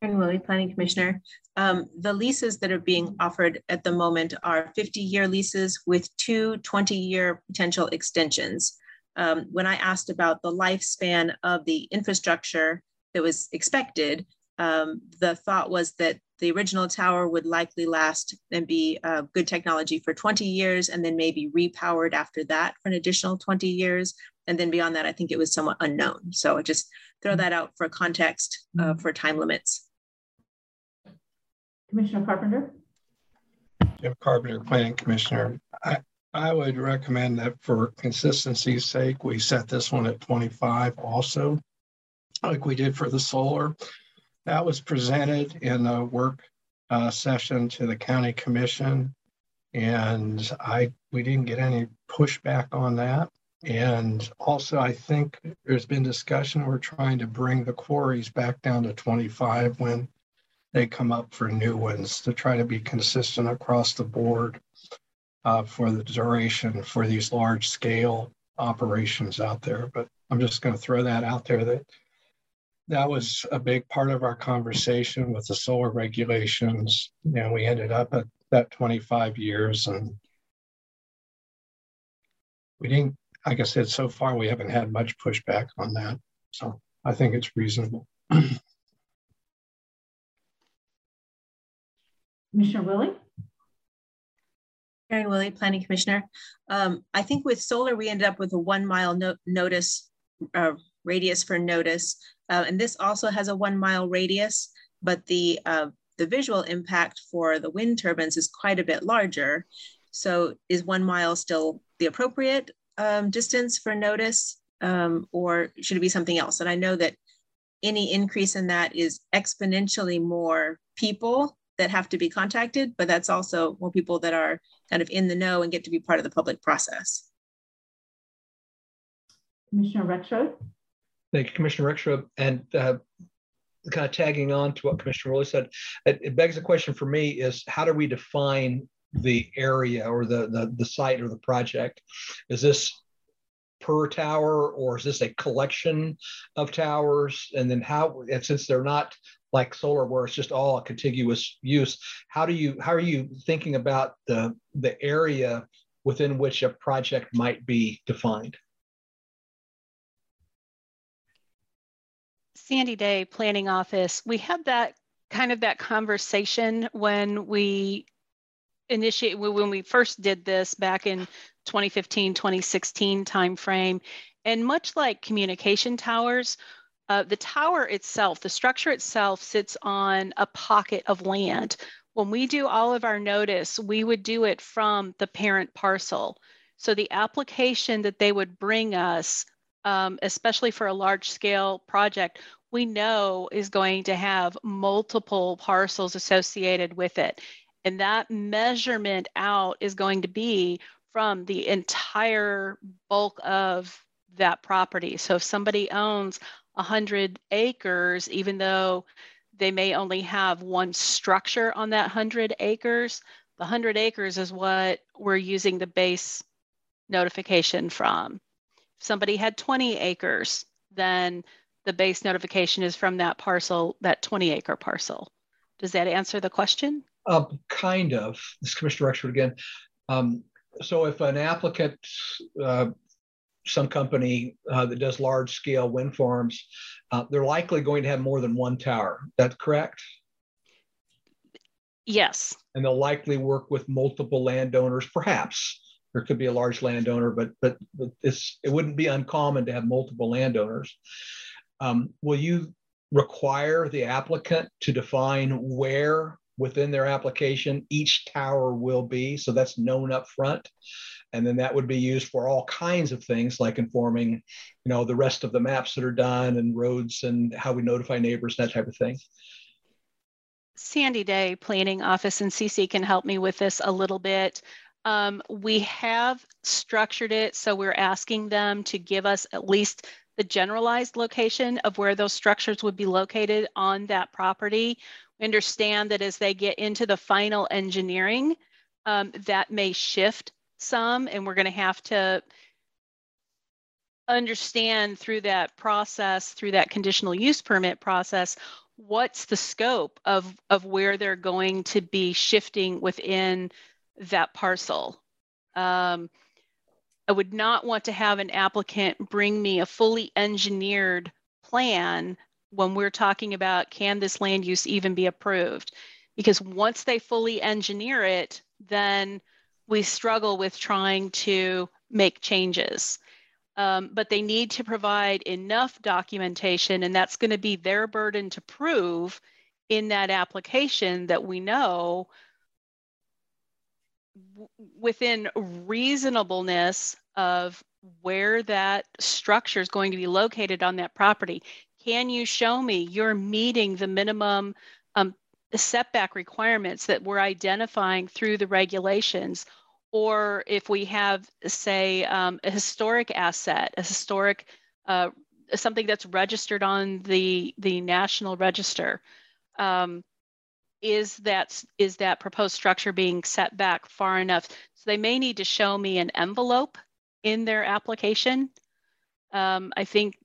Karen Willey, Planning Commissioner. Um, the leases that are being offered at the moment are 50-year leases with two 20-year potential extensions. Um, when I asked about the lifespan of the infrastructure that was expected, um, the thought was that the original tower would likely last and be uh, good technology for 20 years and then maybe repowered after that for an additional 20 years. And then beyond that, I think it was somewhat unknown. So just throw that out for context uh, for time limits. Commissioner Carpenter? Jim Carpenter, Planning Commissioner. I, I would recommend that for consistency's sake, we set this one at 25 also, like we did for the solar. That was presented in a work uh, session to the county commission. And I we didn't get any pushback on that. And also, I think there's been discussion. We're trying to bring the quarries back down to 25 when they come up for new ones to try to be consistent across the board uh, for the duration for these large scale operations out there. But I'm just going to throw that out there that that was a big part of our conversation with the solar regulations. And we ended up at that 25 years. And we didn't, like I said, so far we haven't had much pushback on that. So I think it's reasonable. Commissioner Willey? Karen Willey, Planning Commissioner. Um, I think with solar, we ended up with a one mile no notice uh, radius for notice. Uh, and this also has a one mile radius, but the, uh, the visual impact for the wind turbines is quite a bit larger. So is one mile still the appropriate um, distance for notice um, or should it be something else? And I know that any increase in that is exponentially more people that have to be contacted, but that's also more people that are kind of in the know and get to be part of the public process. Commissioner Rexroad? Thank you, Commissioner Rexroad. And uh, kind of tagging on to what Commissioner Willey said, it, it, begs the question for me is how do we define the area or the, the, the site or the project? Is this per tower or is this a collection of towers? And then how, and since they're not like solar where it's just all a contiguous use, how do you, how are you thinking about the, the area within which a project might be defined? Sandy Day Planning Office, we had that kind of that conversation when we initiate when we first did this back in 2015 2016 timeframe and much like communication towers uh, the tower itself the structure itself sits on a pocket of land when we do all of our notice we would do it from the parent parcel so the application that they would bring us um, especially for a large scale project we know is going to have multiple parcels associated with it. And that measurement out is going to be from the entire bulk of that property. So if somebody owns 100 acres, even though they may only have one structure on that 100 acres, the 100 acres is what we're using the base notification from. If somebody had 20 acres, then the base notification is from that parcel, that 20 acre parcel. Does that answer the question? Uh, kind of. This Commissioner Rexroad again. Um, so if an applicant, uh, some company uh, that does large scale wind farms, uh, they're likely going to have more than one tower. That's correct? Yes. And they'll likely work with multiple landowners, perhaps, There could be a large landowner, but but, but this it wouldn't be uncommon to have multiple landowners. Um, will you require the applicant to define where within their application each tower will be? So that's known up front. And then that would be used for all kinds of things like informing, you know, the rest of the maps that are done and roads and how we notify neighbors, that type of thing. Sandy Day Planning Office and CC can help me with this a little bit. Um, we have structured it so we're asking them to give us at least the generalized location of where those structures would be located on that property. Understand that as they get into the final engineering, um, that may shift some, and we're going to have to understand through that process, through that conditional use permit process, what's the scope of, of where they're going to be shifting within that parcel. Um, I would not want to have an applicant bring me a fully engineered plan when we're talking about can this land use even be approved? Because once they fully engineer it, then we struggle with trying to make changes. Um, but they need to provide enough documentation, and that's going to be their burden to prove in that application that we know within reasonableness of where that structure is going to be located on that property. Can you show me you're meeting the minimum um, setback requirements that we're identifying through the regulations? Or if we have, say, um, a historic asset, a historic, uh, something that's registered on the, the National Register, um, is that is that proposed structure being set back far enough so they may need to show me an envelope in their application um, i think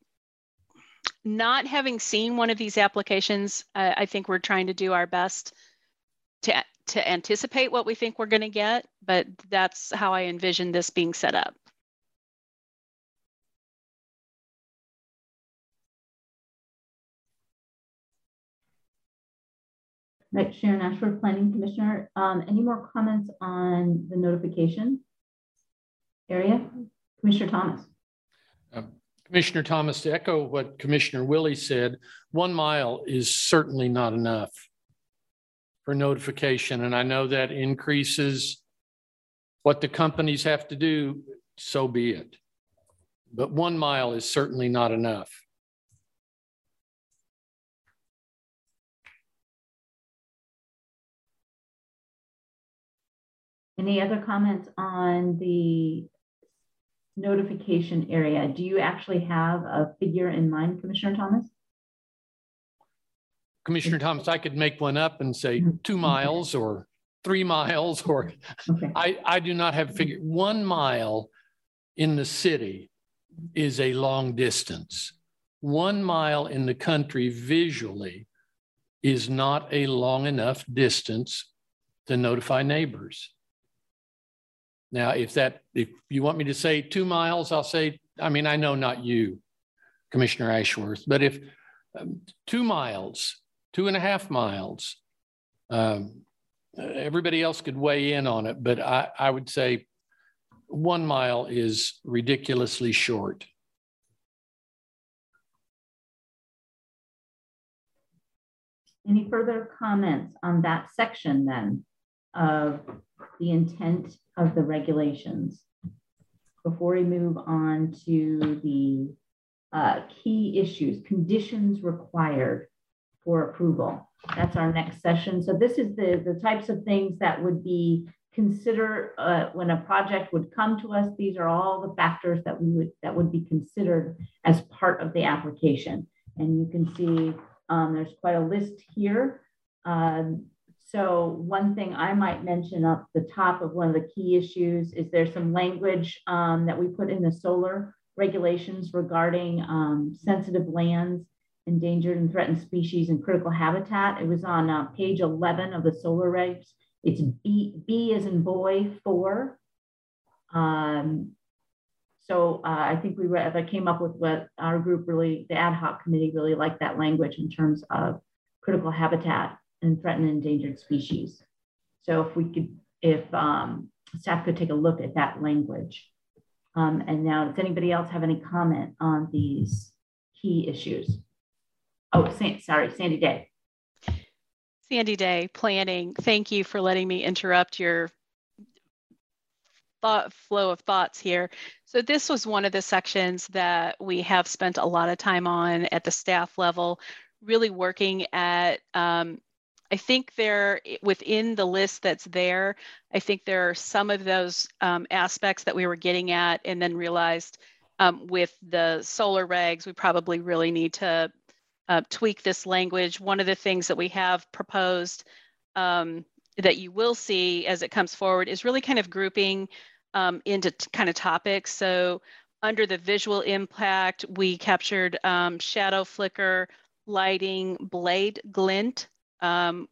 not having seen one of these applications uh, i think we're trying to do our best to to anticipate what we think we're going to get but that's how i envision this being set up Right, Sharon Ashworth, Planning Commissioner. Um, any more comments on the notification area? Commissioner Thomas. Um, Commissioner Thomas, to echo what Commissioner Willey said, one mile is certainly not enough for notification. And I know that increases what the companies have to do, so be it. But one mile is certainly not enough. Any other comments on the notification area? Do you actually have a figure in mind, Commissioner Thomas? Commissioner Thomas, I could make one up and say mm-hmm. two miles or three miles, or okay. I, I do not have a figure. One mile in the city is a long distance. One mile in the country visually is not a long enough distance to notify neighbors. Now, if that, if you want me to say two miles, I'll say, I mean, I know not you, Commissioner Ashworth, but if um, two miles, two and a half miles, um, everybody else could weigh in on it, but I, I would say one mile is ridiculously short. Any further comments on that section then of the intent of the regulations before we move on to the uh, key issues, conditions required for approval. That's our next session. So this is the, the types of things that would be considered uh, when a project would come to us. These are all the factors that we would that would be considered as part of the application. And you can see um, there's quite a list here. Um, so one thing I might mention up the top of one of the key issues is there's some language um, that we put in the solar regulations regarding um, sensitive lands, endangered and threatened species, and critical habitat. It was on uh, page 11 of the solar regs. It's B, B as in boy, four. Um, so uh, I think we I came up with what our group really, the ad hoc committee really liked that language in terms of critical habitat and threatened endangered species. So if we could, if um, staff could take a look at that language. Um, and now, does anybody else have any comment on these key issues? Oh, sorry, Sandy Day. Sandy Day, planning. Thank you for letting me interrupt your thought flow of thoughts here. So this was one of the sections that we have spent a lot of time on at the staff level, really working at um, I think there, within the list that's there, I think there are some of those um, aspects that we were getting at and then realized um, with the solar regs, we probably really need to uh, tweak this language. One of the things that we have proposed um, that you will see as it comes forward is really kind of grouping um, into kind of topics. So under the visual impact, we captured um, shadow flicker, lighting, blade glint, um,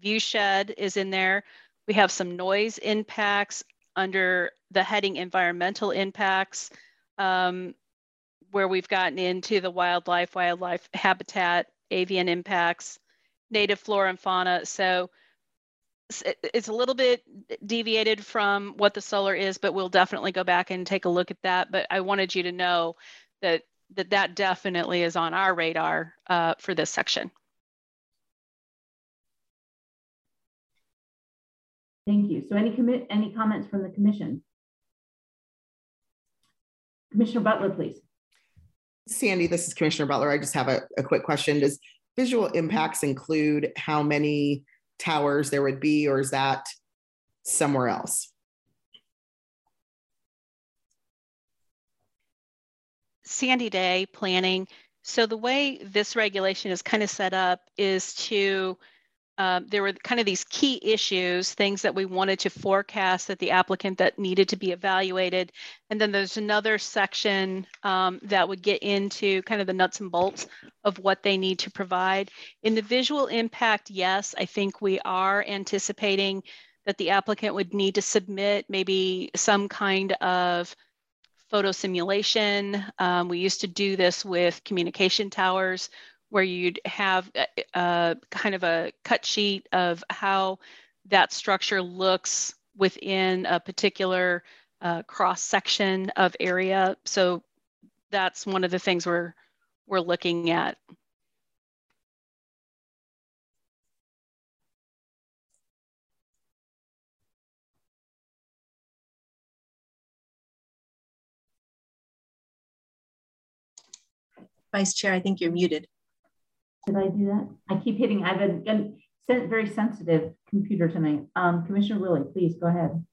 view shed is in there. We have some noise impacts under the heading environmental impacts, um, where we've gotten into the wildlife, wildlife habitat, avian impacts, native flora and fauna. So it's a little bit deviated from what the solar is, but we'll definitely go back and take a look at that. But I wanted you to know that that, that definitely is on our radar uh, for this section. Thank you. So any commit any comments from the commission? Commissioner Butler, please. Sandy, this is Commissioner Butler. I just have a, a quick question. Does visual impacts include how many towers there would be, or is that somewhere else? Sandy Day planning. So the way this regulation is kind of set up is to um, there were kind of these key issues, things that we wanted to forecast that the applicant that needed to be evaluated. And then there's another section um, that would get into kind of the nuts and bolts of what they need to provide. In the visual impact, yes, I think we are anticipating that the applicant would need to submit maybe some kind of photo simulation. Um, we used to do this with communication towers where you'd have a, a kind of a cut sheet of how that structure looks within a particular uh, cross section of area. So that's one of the things we're we're looking at. Vice Chair, I think you're muted. Did I do that? I keep hitting, I've been, very sensitive computer tonight. Um, Commissioner Willey, please go ahead.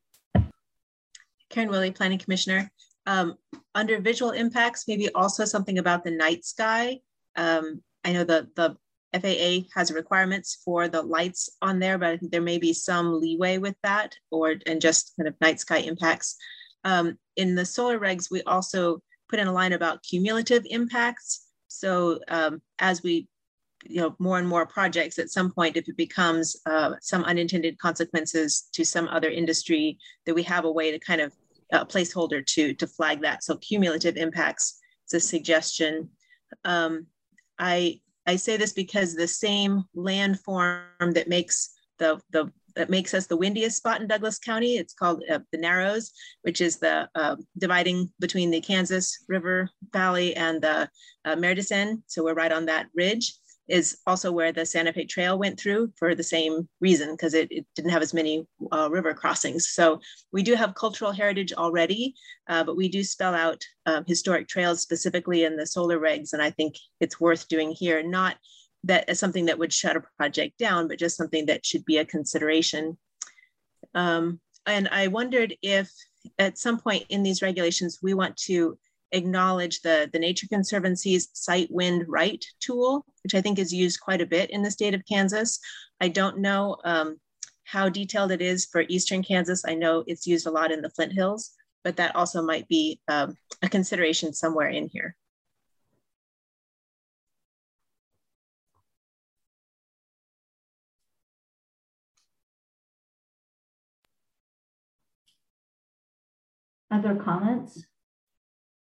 Karen Willey, Planning Commissioner. Um, under visual impacts, maybe also something about the night sky. Um, I know the, the FAA has requirements for the lights on there, but I think there may be some leeway with that or and just kind of night sky impacts. Um, in the solar regs, we also put in a line about cumulative impacts. So um, as we you know more and more projects at some point if it becomes uh, some unintended consequences to some other industry that we have a way to kind of a uh, placeholder to to flag that so cumulative impacts is a suggestion um, i i say this because the same landform that makes the the that makes us the windiest spot in Douglas County. It's called uh, the Narrows, which is the uh, dividing between the Kansas River Valley and the uh. So we're right on that ridge is also where the Santa Fe Trail went through for the same reason, because it, it, didn't have as many uh, river crossings. So we do have cultural heritage already, uh, but we do spell out um, historic trails specifically in the solar regs. And I think it's worth doing here, not that as something that would shut a project down, but just something that should be a consideration. Um, and I wondered if at some point in these regulations, we want to acknowledge the, the Nature Conservancy's Site Wind Right tool, which I think is used quite a bit in the state of Kansas. I don't know um, how detailed it is for Eastern Kansas. I know it's used a lot in the Flint Hills, but that also might be um, a consideration somewhere in here. Other comments?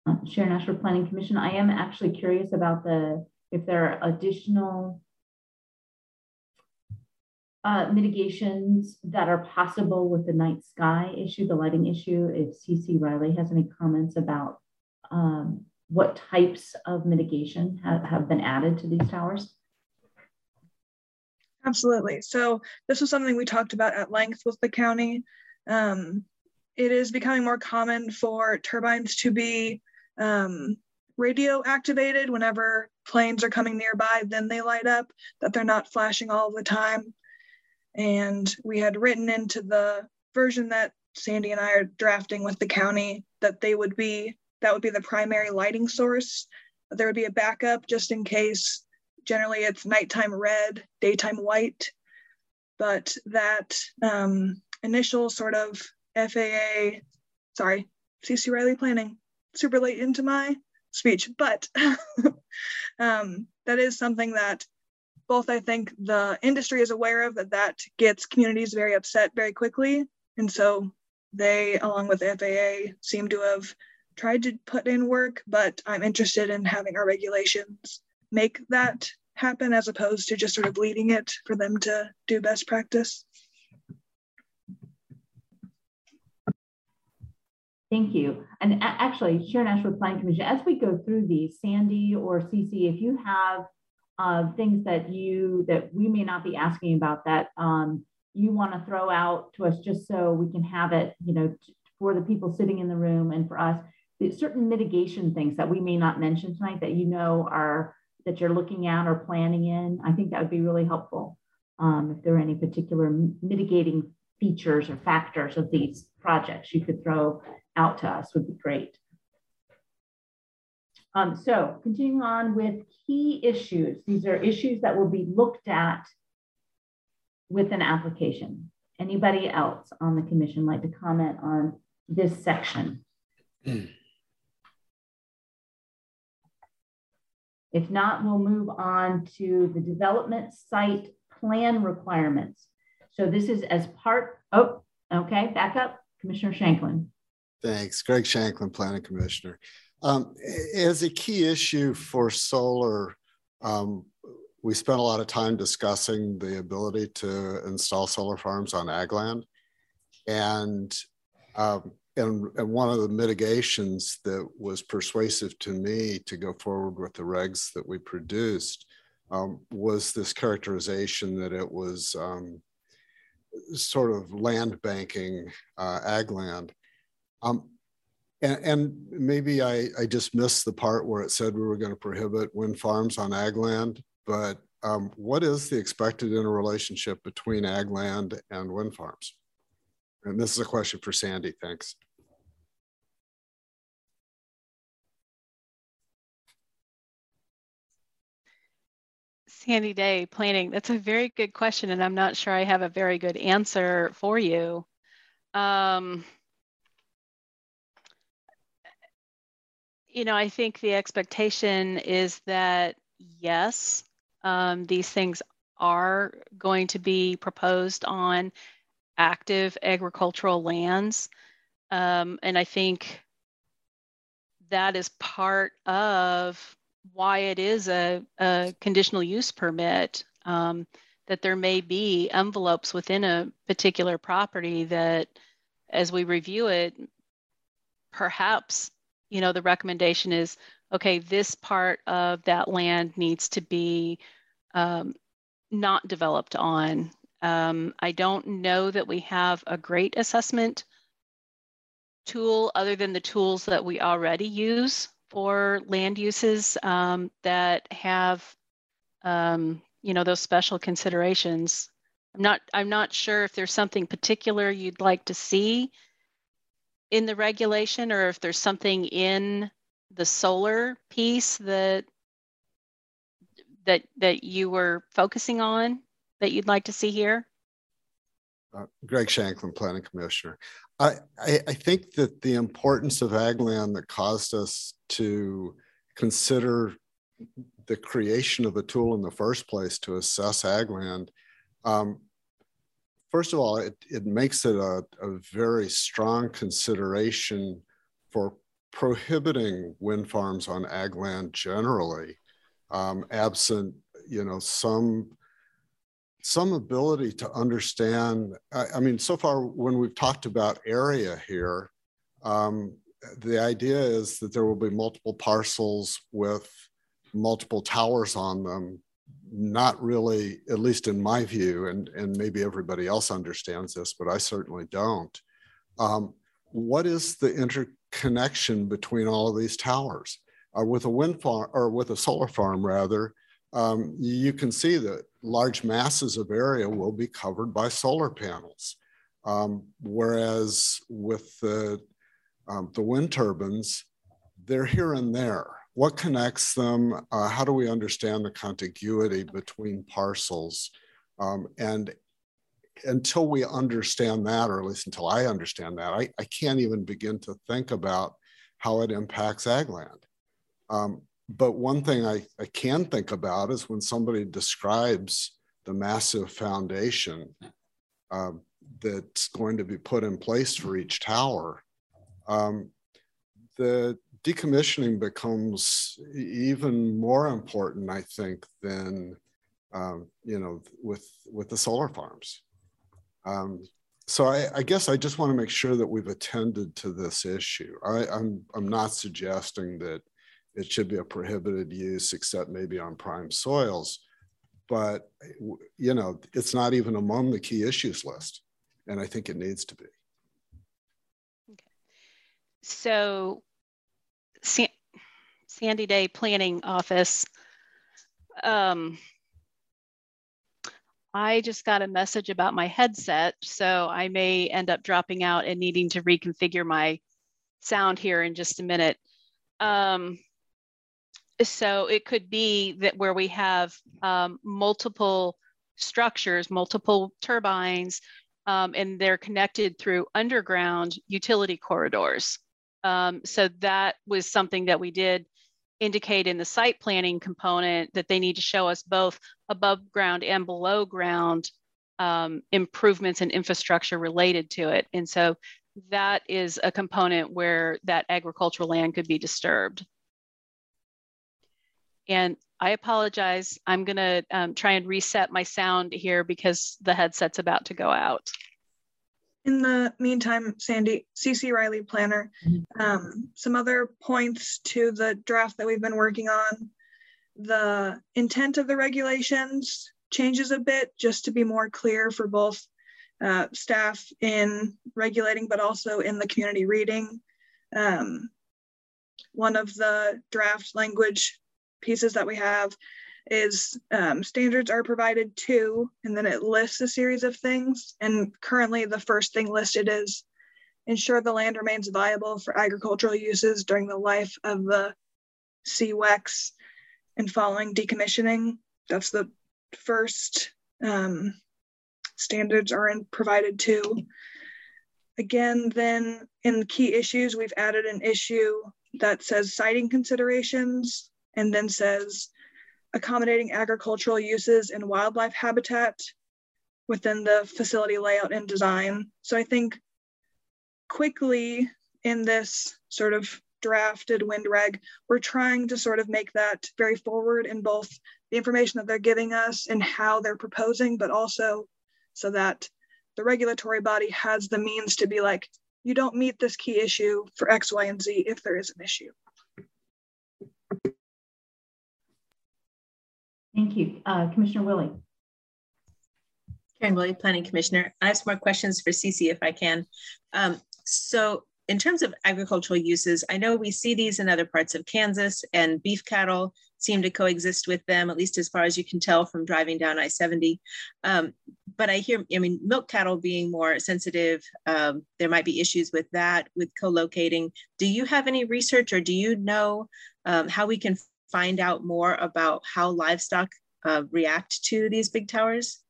Uh, Sharon Ashworth Planning Commission. I am actually curious about the if there are additional uh, mitigations that are possible with the night sky issue, the lighting issue. If CC Riley has any comments about um, what types of mitigation have, have been added to these towers? Absolutely. So this was something we talked about at length with the county. Um, it is becoming more common for turbines to be um, radio activated whenever planes are coming nearby, then they light up, that they're not flashing all the time. And we had written into the version that Sandy and I are drafting with the county that they would be, that would be the primary lighting source. There would be a backup just in case. Generally, it's nighttime red, daytime white. But that um, initial sort of FAA, sorry, CC Riley planning, super late into my speech, but um, that is something that both I think the industry is aware of that that gets communities very upset very quickly. And so they, along with the FAA, seem to have tried to put in work, but I'm interested in having our regulations make that happen as opposed to just sort of leading it for them to do best practice. Thank you. And actually, Sharon Ashworth Planning Commission, as we go through these, Sandy or CC, if you have uh, things that you that we may not be asking about that um, you want to throw out to us just so we can have it, you know, for the people sitting in the room and for us, certain mitigation things that we may not mention tonight that you know are that you're looking at or planning in. I think that would be really helpful. Um, if there are any particular mitigating features or factors of these projects you could throw out to us would be great. Um, so continuing on with key issues. These are issues that will be looked at with an application. Anybody else on the commission like to comment on this section? If not, we'll move on to the development site plan requirements. So this is as part, oh, okay, back up, Commissioner Shanklin. Thanks, Greg Shanklin, Planning Commissioner. Um, as a key issue for solar, um, we spent a lot of time discussing the ability to install solar farms on ag land. And, um, and, and one of the mitigations that was persuasive to me to go forward with the regs that we produced um, was this characterization that it was um, sort of land banking uh, ag land. Um, and, and, maybe I, I just missed the part where it said we were going to prohibit wind farms on ag land, but um, what is the expected interrelationship between ag land and wind farms? And this is a question for Sandy. Thanks. Sandy Day, planning. That's a very good question, and I'm not sure I have a very good answer for you. Um, you know, I think the expectation is that yes, um, these things are going to be proposed on active agricultural lands. Um, and I think that is part of why it is a, a conditional use permit, um, that there may be envelopes within a particular property that as we review it, perhaps you know, the recommendation is, okay, this part of that land needs to be um, not developed on. Um, I don't know that we have a great assessment tool other than the tools that we already use for land uses um, that have, um, you know, those special considerations. I'm not, I'm not sure if there's something particular you'd like to see in the regulation or if there's something in the solar piece that that that you were focusing on that you'd like to see here? Uh, Greg Shanklin, Planning Commissioner. I, I, I think that the importance of ag land that caused us to consider the creation of the tool in the first place to assess ag land um, first of all, it, it makes it a, a very strong consideration for prohibiting wind farms on ag land generally, um, absent, you know, some some ability to understand. I, I, mean, so far when we've talked about area here, um, the idea is that there will be multiple parcels with multiple towers on them. Not really, at least in my view, and, and maybe everybody else understands this, but I certainly don't. Um, what is the interconnection between all of these towers? Uh, with a wind farm or with a solar farm, rather, um, you can see that large masses of area will be covered by solar panels. Um, whereas with the, um, the wind turbines, they're here and there. What connects them? Uh, how do we understand the contiguity between parcels? Um, and until we understand that, or at least until I understand that, I, I can't even begin to think about how it impacts ag land. Um, but one thing I, I can think about is when somebody describes the massive foundation um, that's going to be put in place for each tower, um, the decommissioning becomes even more important, I think, than um, you know with with the solar farms. Um, so I, I, guess I just want to make sure that we've attended to this issue. I, I'm I'm not suggesting that it should be a prohibited use except maybe on prime soils. But, you know, it's not even among the key issues list. And I think it needs to be. Okay. So, Sandy Day Planning Office. Um, I just got a message about my headset, so I may end up dropping out and needing to reconfigure my sound here in just a minute. Um, so it could be that where we have um, multiple structures, multiple turbines, um, and they're connected through underground utility corridors. Um, so that was something that we did indicate in the site planning component that they need to show us both above ground and below ground um, improvements and in infrastructure related to it. And so that is a component where that agricultural land could be disturbed. And I apologize. I'm going to um, try and reset my sound here because the headset's about to go out. In the meantime, Sandy, CC Riley Planner, um, some other points to the draft that we've been working on. The intent of the regulations changes a bit just to be more clear for both uh, staff in regulating, but also in the community reading. Um, one of the draft language pieces that we have is um, standards are provided to, and then it lists a series of things. And currently the first thing listed is ensure the land remains viable for agricultural uses during the life of the CWECS and following decommissioning. That's the first um, standards are in, provided to. Again, then in key issues, we've added an issue that says siting considerations and then says accommodating agricultural uses and wildlife habitat within the facility layout and design. So I think quickly in this sort of drafted wind reg, we're trying to sort of make that very forward in both the information that they're giving us and how they're proposing, but also so that the regulatory body has the means to be like, you don't meet this key issue for X, Y, and Z if there is an issue. Thank you. Uh, Commissioner Willey. Karen Willey, Planning Commissioner. I have some more questions for Cece if I can. Um, so in terms of agricultural uses, I know we see these in other parts of Kansas and beef cattle seem to coexist with them, at least as far as you can tell from driving down I-70. Um, but I hear, I mean, milk cattle being more sensitive, um, there might be issues with that, with co-locating. Do you have any research or do you know um, how we can find out more about how livestock uh, react to these big towers?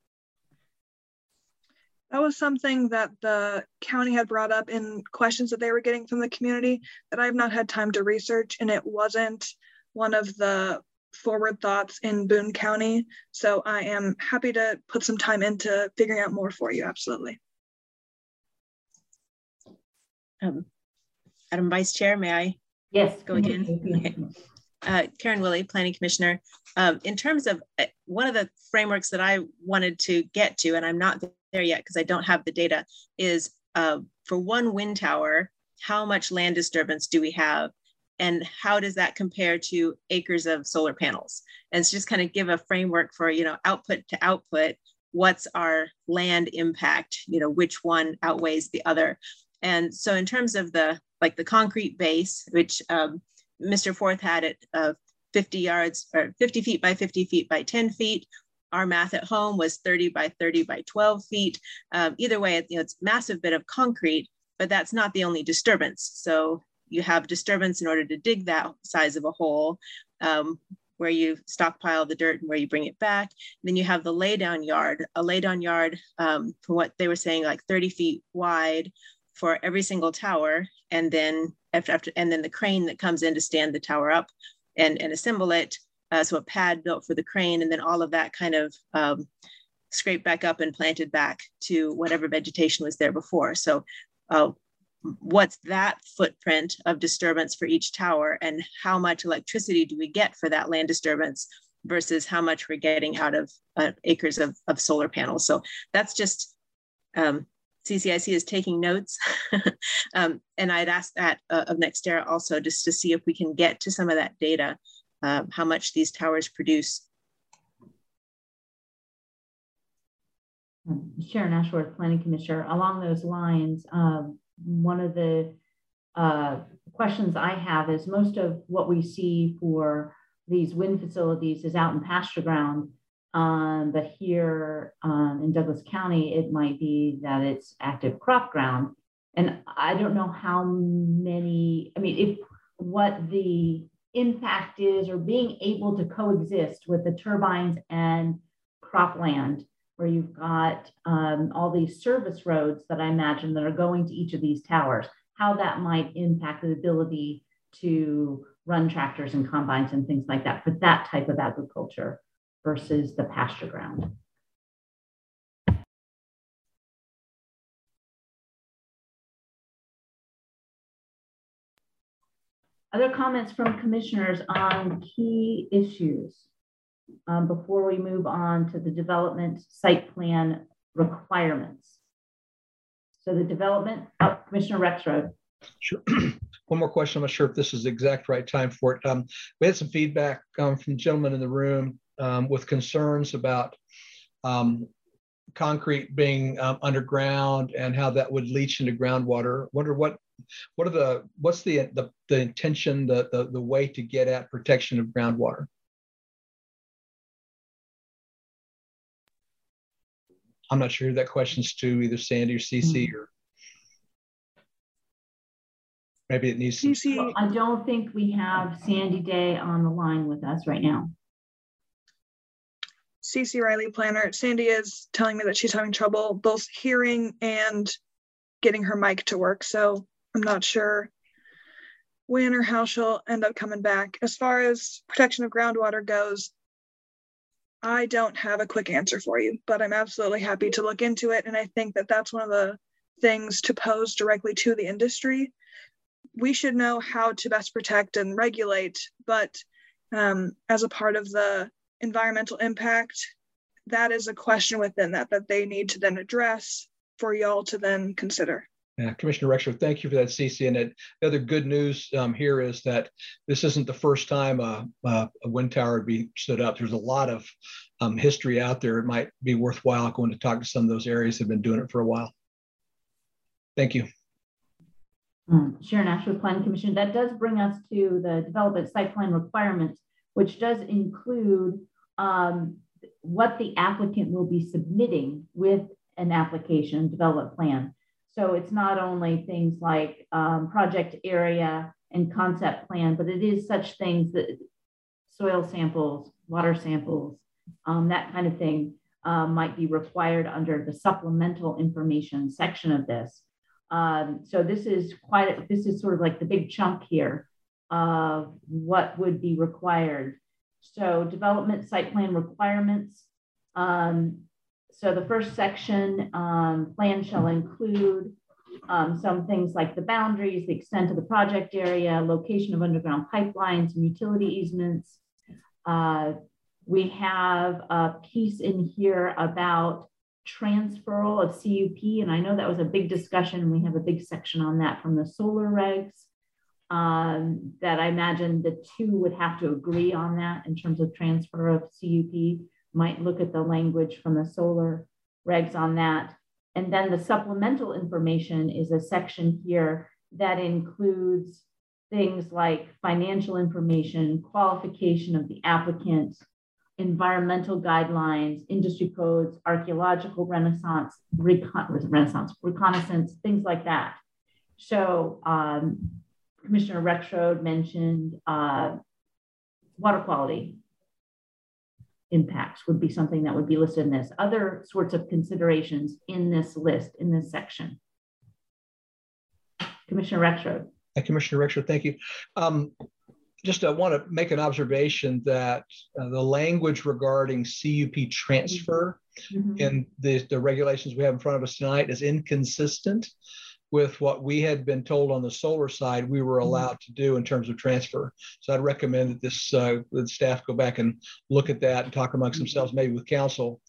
That was something that the county had brought up in questions that they were getting from the community that I've not had time to research, and it wasn't one of the forward thoughts in Boone County. So I am happy to put some time into figuring out more for you. Absolutely. Um, Madam Vice Chair, may I? Yes. Go again. Okay uh, Karen Willey, Planning Commissioner. Um, in terms of, one of the frameworks that I wanted to get to, and I'm not there yet because I don't have the data, is uh, for one wind tower, how much land disturbance do we have? And how does that compare to acres of solar panels? And it's just kind of give a framework for, you know, output to output, what's our land impact, you know, which one outweighs the other. And so in terms of the, like the concrete base, which um, Mr. Forth had it of 50 yards or 50 feet by 50 feet by 10 feet. Our math at home was 30 by 30 by 12 feet. Um, either way, you know, it's massive bit of concrete, but that's not the only disturbance. So you have disturbance in order to dig that size of a hole um, where you stockpile the dirt and where you bring it back. And then you have the laydown yard, a laydown yard um, for what they were saying, like 30 feet wide for every single tower. And then after, after and then the crane that comes in to stand the tower up and, and assemble it. Uh, so a pad built for the crane and then all of that kind of um, scraped back up and planted back to whatever vegetation was there before. So uh, what's that footprint of disturbance for each tower and how much electricity do we get for that land disturbance versus how much we're getting out of uh, acres of, of solar panels. So that's just um, CCIC is taking notes. um, and I'd ask that uh, of NextEra also just to see if we can get to some of that data, uh, how much these towers produce. Sharon Ashworth, Planning Commissioner. Along those lines, um, one of the uh, questions I have is most of what we see for these wind facilities is out in pasture ground. Um, but here um, in Douglas County, it might be that it's active crop ground. And I don't know how many, I mean, if what the impact is or being able to coexist with the turbines and cropland where you've got um, all these service roads that I imagine that are going to each of these towers, how that might impact the ability to run tractors and combines and things like that for that type of agriculture versus the pasture ground. Other comments from commissioners on key issues? um, before we move on to the development site plan requirements. So the development, oh, Commissioner Rexroad. Sure. One more question. I'm not sure if this is the exact right time for it. Um, we had some feedback um, from gentlemen in the room um, with concerns about um, concrete being um, underground and how that would leach into groundwater. Wonder what what are the what's the the, the intention the, the the way to get at protection of groundwater? I'm not sure who that question's to, either Sandy or CC mm-hmm. or maybe it needs CC. Well, I don't think we have Sandy Day on the line with us right now. CC Riley planner. Sandy is telling me that she's having trouble both hearing and getting her mic to work. So I'm not sure when or how she'll end up coming back. As far as protection of groundwater goes, I don't have a quick answer for you, but I'm absolutely happy to look into it. And I think that that's one of the things to pose directly to the industry. We should know how to best protect and regulate, but um, as a part of the environmental impact, that is a question within that that they need to then address for y'all to then consider. Yeah, Commissioner Rexroad, thank you for that, CC. And the other good news um, here is that this isn't the first time a, a, wind tower would be stood up. There's a lot of um, history out there. It might be worthwhile going to talk to some of those areas that have been doing it for a while. Thank you. Um, Sharon Ashworth Planning Commission. That does bring us to the development site plan requirements, which does include um, what the applicant will be submitting with an application development plan. So it's not only things like um, project area and concept plan, but it is such things that soil samples, water samples, um, that kind of thing um, might be required under the supplemental information section of this. Um, so this is quite, this is sort of like the big chunk here of what would be required. So development site plan requirements, um, so the first section, um, plan shall include um, some things like the boundaries, the extent of the project area, location of underground pipelines and utility easements, uh, We have a piece in here about transferal of CUP, and I know that was a big discussion. We have a big section on that from the solar regs um, that I imagine the two would have to agree on that in terms of transfer of CUP. Might look at the language from the solar regs on that. And then the supplemental information is a section here that includes things like financial information, qualification of the applicant, environmental guidelines, industry codes, archaeological renaissance, recon renaissance, reconnaissance, things like that. So um, Commissioner Rexroad mentioned uh, water quality impacts would be something that would be listed in this. Other sorts of considerations in this list, in this section. Commissioner Rexroad. Commissioner Rexroad, thank you. Um, just uh, want to make an observation that uh, the language regarding CUP transfer mm-hmm. in the, the regulations we have in front of us tonight is inconsistent with what we had been told on the solar side we were mm-hmm. allowed to do in terms of transfer. So I'd recommend that this uh, the staff go back and look at that and talk amongst mm-hmm. themselves, maybe with counsel.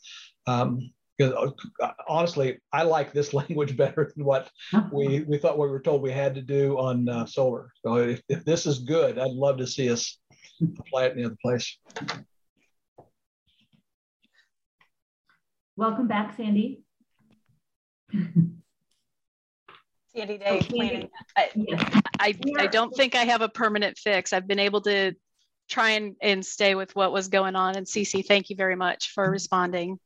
Um, because uh, honestly, I like this language better than what we, we thought we were told we had to do on uh, solar. So if, if this is good, I'd love to see us apply it in the other place. Welcome back, Sandy. Sandy Day planning. I, I, I don't think I have a permanent fix. I've been able to try and, and stay with what was going on. And Cece, thank you very much for responding.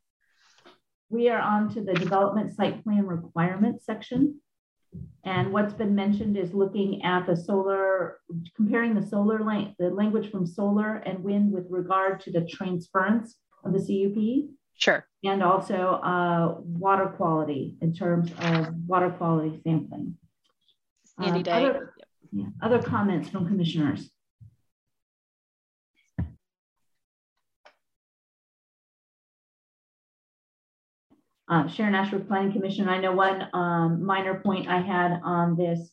We are on to the development site plan requirements section. And what's been mentioned is looking at the solar, comparing the solar, the language from solar and wind with regard to the transference of the CUP. Sure. And also uh, water quality in terms of water quality sampling. uh, Day. Other, yeah, other comments from commissioners? Uh, Sharon Ashworth Planning Commission. I know one um, minor point I had on this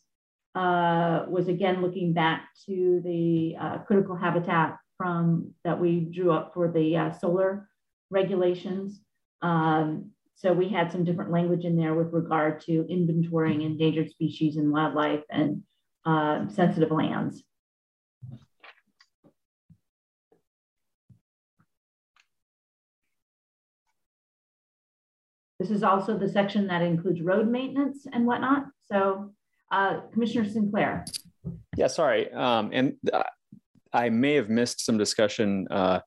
uh, was again looking back to the uh, critical habitat from that we drew up for the uh, solar regulations. Um, so we had some different language in there with regard to inventorying endangered species and wildlife and uh, sensitive lands. This is also the section that includes road maintenance and whatnot. So uh, Commissioner Sinclair. Yeah, sorry. Um, and uh, I may have missed some discussion uh,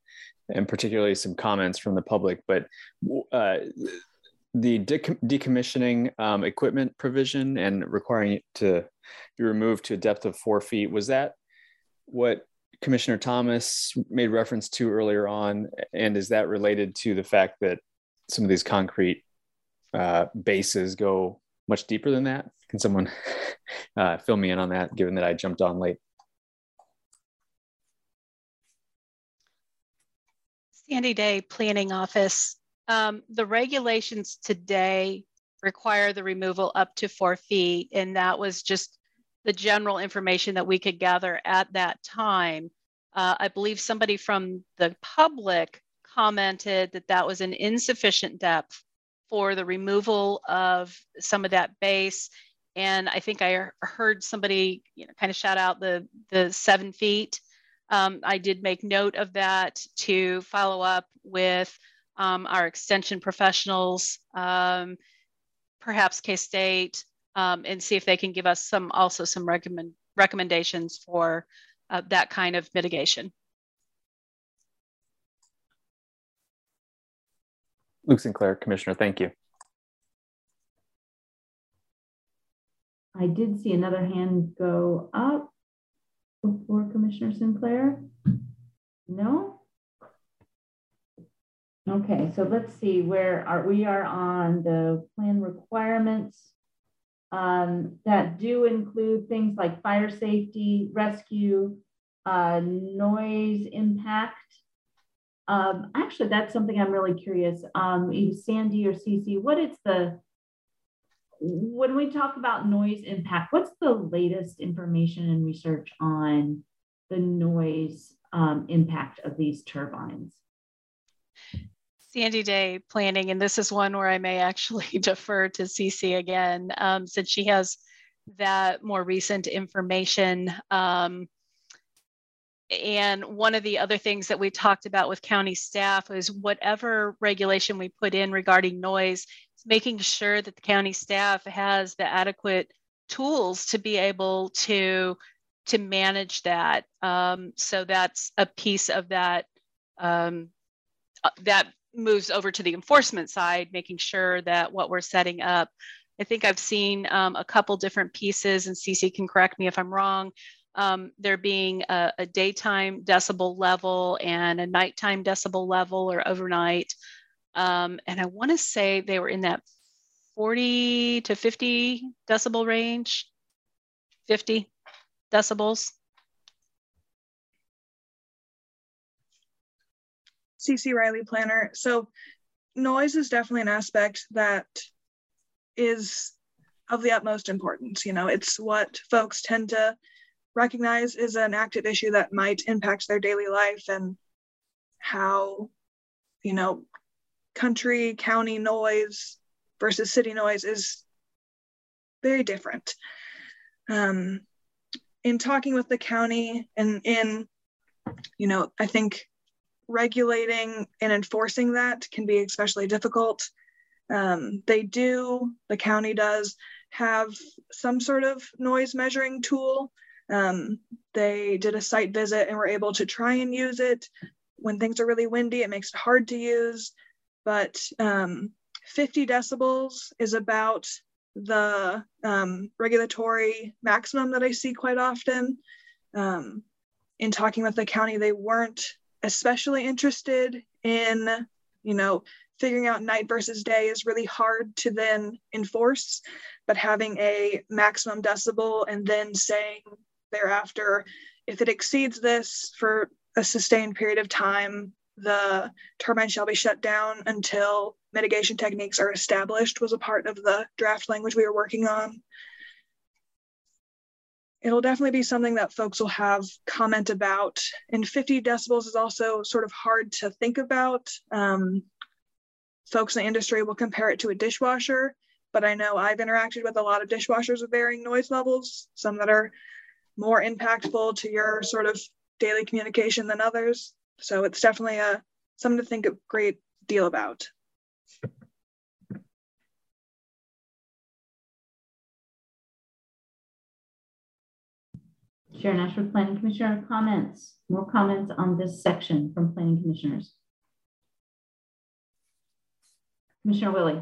and particularly some comments from the public. But uh, the decommissioning um, equipment provision and requiring it to be removed to a depth of four feet was that what Commissioner Thomas made reference to earlier on, and is that related to the fact that some of these concrete uh, bases go much deeper than that? Can someone uh, fill me in on that, given that I jumped on late? Sandy Day Planning Office. Um, the regulations today require the removal up to four feet, and that was just the general information that we could gather at that time. Uh, I believe somebody from the public commented that that was an insufficient depth for the removal of some of that base. And I think I heard somebody, you know, kind of shout out the the seven feet. Um, I did make note of that to follow up with um, our extension professionals, um, perhaps K-State, um, and see if they can give us some also some recommend, recommendations for uh, that kind of mitigation. Luke Sinclair, Commissioner, thank you. I did see another hand go up before Commissioner Sinclair? No? Okay, so let's see where are we are on the plan requirements um, that do include things like fire safety, rescue, uh, noise impact. Um, actually, that's something I'm really curious. Um, Sandy or Cece, what is the when we talk about noise impact, what's the latest information and research on the noise um, impact of these turbines? Sandy Day planning, and this is one where I may actually defer to Cece again, um, since she has that more recent information. Um, and one of the other things that we talked about with county staff is whatever regulation we put in regarding noise, making sure that the county staff has the adequate tools to be able to to manage that. Um, so that's a piece of that um, uh, that moves over to the enforcement side, making sure that what we're setting up. I think I've seen um, a couple different pieces, and CC can correct me if I'm wrong. Um, there being a, a, daytime decibel level and a nighttime decibel level or overnight. Um, and I want to say they were in that 40 to 50 decibel range, 50 decibels. CC Riley planner. So noise is definitely an aspect that is of the utmost importance. You know, it's what folks tend to recognize is an active issue that might impact their daily life and how, you know, country, county noise versus city noise is very different. Um, in talking with the county and in, you know, I think regulating and enforcing that can be especially difficult. Um, they do, the county does have some sort of noise measuring tool. Um, they did a site visit and were able to try and use it. When things are really windy, it makes it hard to use. But um, 50 decibels is about the um, regulatory maximum that I see quite often. Um, in talking with the county, they weren't especially interested in, you know, figuring out night versus day is really hard to then enforce, but having a maximum decibel and then saying thereafter, if it exceeds this for a sustained period of time, the turbine shall be shut down until mitigation techniques are established was a part of the draft language we were working on. It'll definitely be something that folks will have comment about. And 50 decibels is also sort of hard to think about. Um, folks in the industry will compare it to a dishwasher, but I know I've interacted with a lot of dishwashers with varying noise levels, some that are more impactful to your sort of daily communication than others. So it's definitely a something to think a great deal about. Sharon Ashworth, Planning Commissioner, comments, more comments on this section from Planning Commissioners. Commissioner Willey.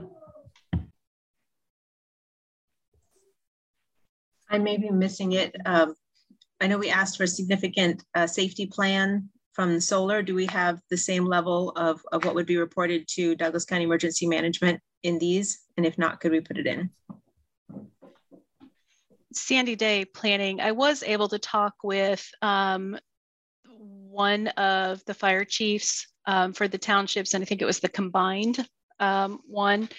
I may be missing it. Um, I know we asked for a significant uh, safety plan from solar. Do we have the same level of, of what would be reported to Douglas County Emergency Management in these? And if not, could we put it in? Sandy Day planning, I was able to talk with um, one of the fire chiefs um, for the townships, and I think it was the combined um, one.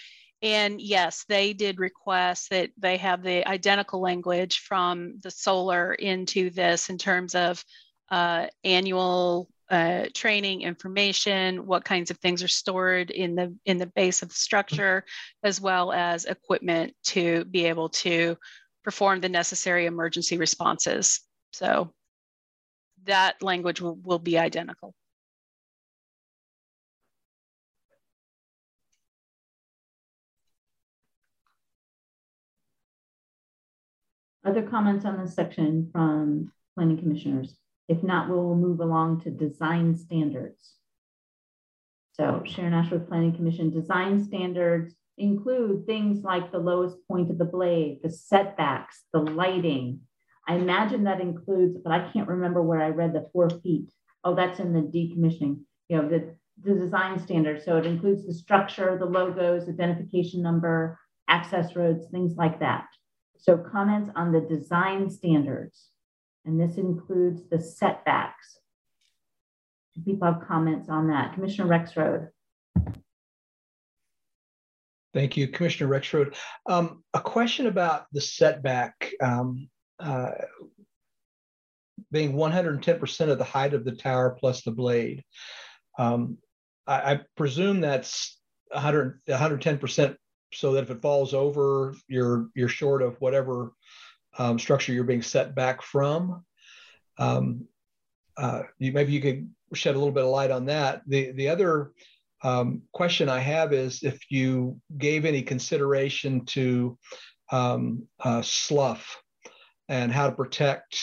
And yes, they did request that they have the identical language from the solar into this in terms of uh, annual uh, training information, what kinds of things are stored in the in the base of the structure, as well as equipment to be able to perform the necessary emergency responses. So that language will, will be identical. Other comments on this section from planning commissioners? If not, we will move along to design standards. So Sharon Ashworth Planning Commission design standards include things like the lowest point of the blade, the setbacks, the lighting. I imagine that includes, but I can't remember where I read the four feet. Oh, that's in the decommissioning, you know, the, the design standards. So it includes the structure, the logos, identification number, access roads, things like that. So comments on the design standards, and this includes the setbacks. Do people have comments on that? Commissioner Rexroad. Thank you, Commissioner Rexroad. Um, a question about the setback um, uh, being 110% of the height of the tower plus the blade. Um, I, I presume that's 100, 110% so that if it falls over, you're, you're short of whatever um, structure you're being set back from. Um, uh, you, maybe you could shed a little bit of light on that. The, the other um, question I have is if you gave any consideration to um, uh, slough and how to protect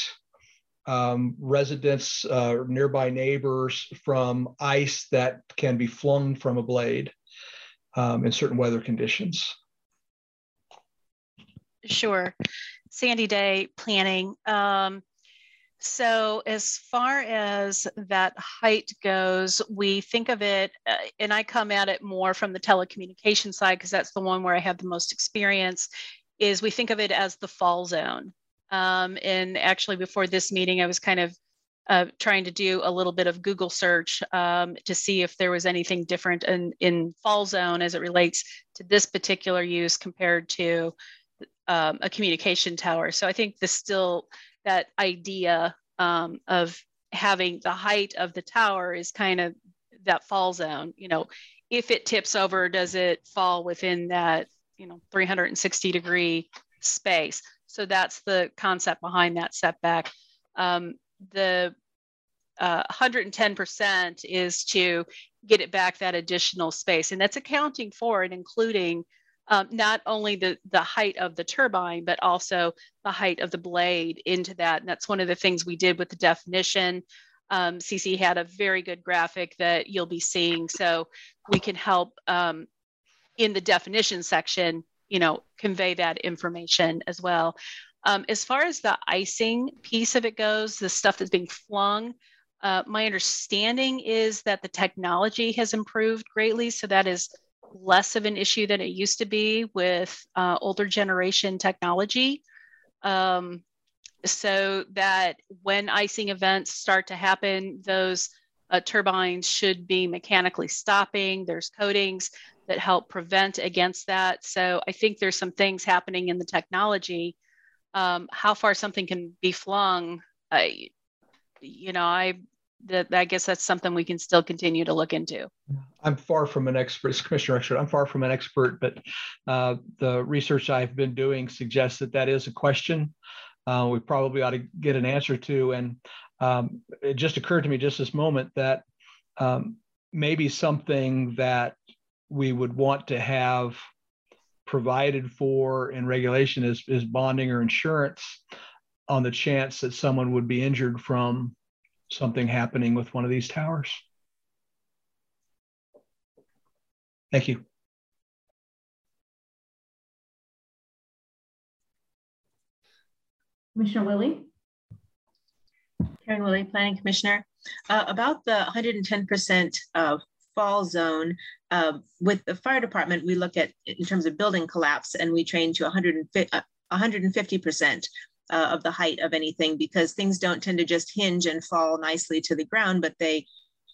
um, residents, uh, nearby neighbors from ice that can be flung from a blade um, in certain weather conditions. Sure. Sandy Day planning. Um, so, as far as that height goes, we think of it, uh, and I come at it more from the telecommunication side because that's the one where I have the most experience. Is we think of it as the fall zone. Um, and actually, before this meeting, I was kind of uh, trying to do a little bit of Google search um, to see if there was anything different in, in fall zone as it relates to this particular use compared to um, a communication tower. So I think this still, that idea um, of having the height of the tower is kind of that fall zone. You know, if it tips over, does it fall within that, you know, 360 degree space? So that's the concept behind that setback. Um, the uh, 110% is to get it back that additional space. And that's accounting for and including um, not only the, the height of the turbine, but also the height of the blade into that. And that's one of the things we did with the definition. Um, CC had a very good graphic that you'll be seeing. So we can help um, in the definition section, you know, convey that information as well. Um, as far as the icing piece of it goes, the stuff that's being flung, uh, my understanding is that the technology has improved greatly. So that is less of an issue than it used to be with uh, older generation technology. Um, so that when icing events start to happen, those uh, turbines should be mechanically stopping. There's coatings that help prevent against that. So I think there's some things happening in the technology um, how far something can be flung, I, you know, I that I guess that's something we can still continue to look into. I'm far from an expert, Commissioner Expert. I'm far from an expert, but uh, the research I've been doing suggests that that is a question uh, we probably ought to get an answer to. And um, it just occurred to me just this moment that um, maybe something that we would want to have provided for in regulation is, is bonding or insurance on the chance that someone would be injured from something happening with one of these towers. Thank you. Commissioner Willey? Karen Willey, Planning Commissioner. Uh, about the 110% of fall zone, uh, with the fire department, we look at in terms of building collapse and we train to 150, 150% uh, uh, of the height of anything because things don't tend to just hinge and fall nicely to the ground, but they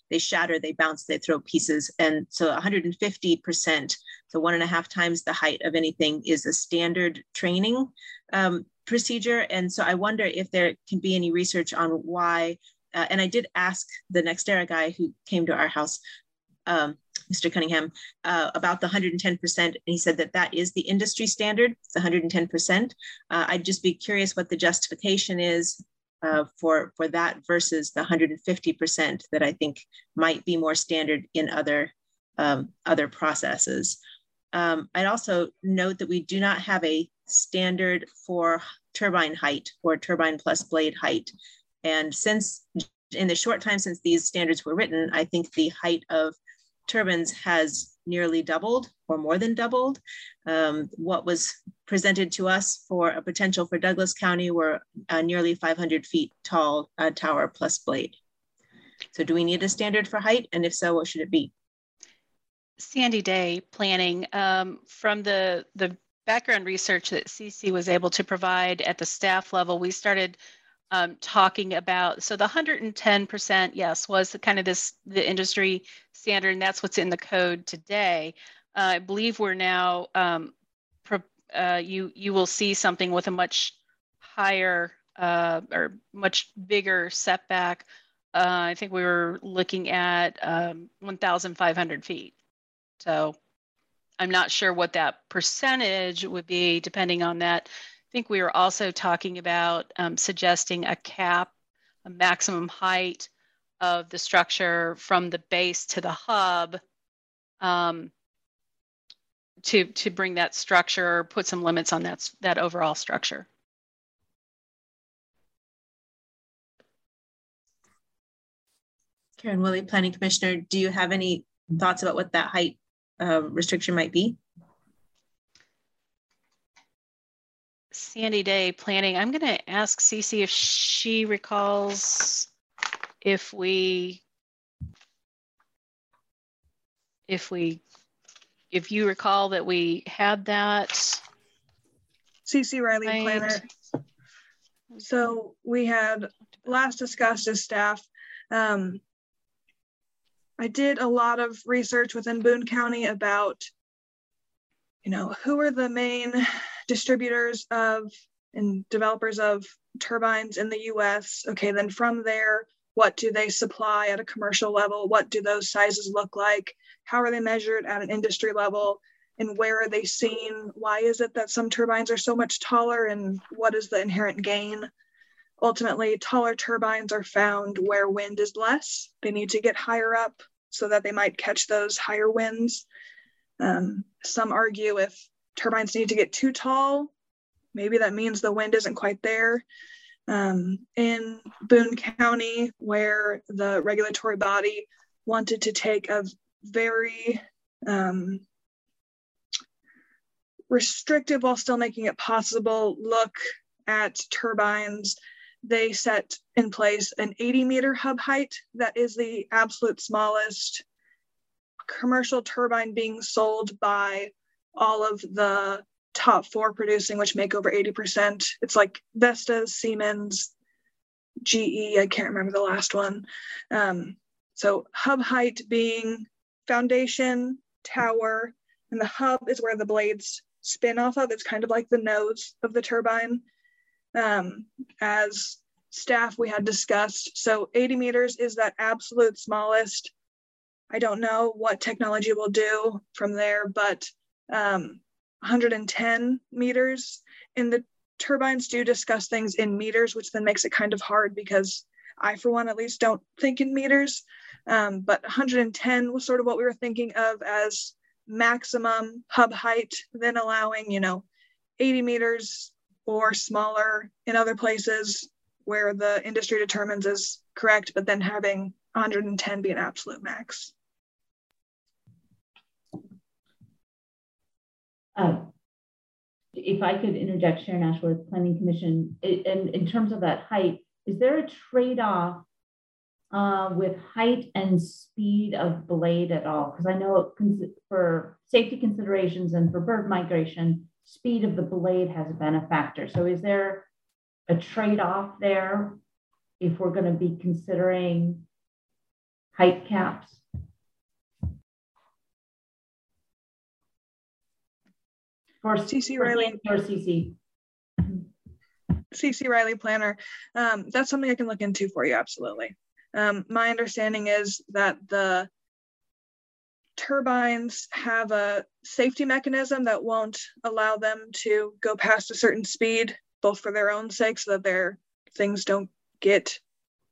they shatter, they bounce, they throw pieces. And so 150%, so one and a half times the height of anything is a standard training um, procedure. And so I wonder if there can be any research on why, uh, and I did ask the NextEra guy who came to our house um, Mr. Cunningham, uh, about the 110%. And he said that that is the industry standard, it's 110%. Uh, I'd just be curious what the justification is uh, for, for that versus the 150% that I think might be more standard in other, um, other processes. Um, I'd also note that we do not have a standard for turbine height or turbine plus blade height. And since in the short time since these standards were written, I think the height of turbines has nearly doubled or more than doubled. Um, what was presented to us for a potential for Douglas County were a nearly 500 feet tall uh, tower plus blade. So do we need a standard for height? And if so, what should it be? Sandy Day planning um, from the, the background research that CC was able to provide at the staff level, we started um, talking about so the 110% yes was the kind of this the industry standard and that's what's in the code today uh, i believe we're now um, pro, uh, you you will see something with a much higher uh, or much bigger setback uh, I think we were looking at um, 1,500 feet. So I'm not sure what that percentage would be depending on that. Think we were also talking about um, suggesting a cap, a maximum height of the structure from the base to the hub um, to, to bring that structure, put some limits on that, that overall structure. Karen Willey, Planning Commissioner, do you have any thoughts about what that height uh, restriction might be? Sandy Day planning. I'm going to ask Cece if she recalls if we if we if you recall that we had that CC Riley right. planner. So we had last discussed as staff um, I did a lot of research within Boone County about, you know, who are the main distributors of and developers of turbines in the US. Okay, then from there, what do they supply at a commercial level? What do those sizes look like? How are they measured at an industry level? And where are they seen? Why is it that some turbines are so much taller? And what is the inherent gain? Ultimately, taller turbines are found where wind is less. They need to get higher up so that they might catch those higher winds. Um, some argue if turbines need to get too tall, maybe that means the wind isn't quite there. Um, in Boone County, where the regulatory body wanted to take a very um, restrictive while still making it possible look at turbines they set in place an 80 meter hub height that is the absolute smallest commercial turbine being sold by all of the top four producing, which make over 80%. It's like Vestas, Siemens, GE, I can't remember the last one. Um, so hub height being foundation, tower, and the hub is where the blades spin off of. It's kind of like the nose of the turbine um, as staff we had discussed. So 80 meters is that absolute smallest. I don't know what technology will do from there, but um, 110 meters. And the turbines do discuss things in meters, which then makes it kind of hard because I, for one, at least don't think in meters. Um, but 110 was sort of what we were thinking of as maximum hub height, then allowing, you know, 80 meters or smaller in other places where the industry determines is correct, but then having 110 be an absolute max. Uh, if I could interject, Sharon Ashworth, Planning Commission, in, in terms of that height, is there a trade-off uh, with height and speed of blade at all? Because I know for safety considerations and for bird migration, speed of the blade has been a factor. So is there a trade-off there if we're going to be considering height caps? For CC Riley or CC. CC Riley planner. Um, that's something I can look into for you. Absolutely. Um, my understanding is that the turbines have a safety mechanism that won't allow them to go past a certain speed, both for their own sake, so that their things don't get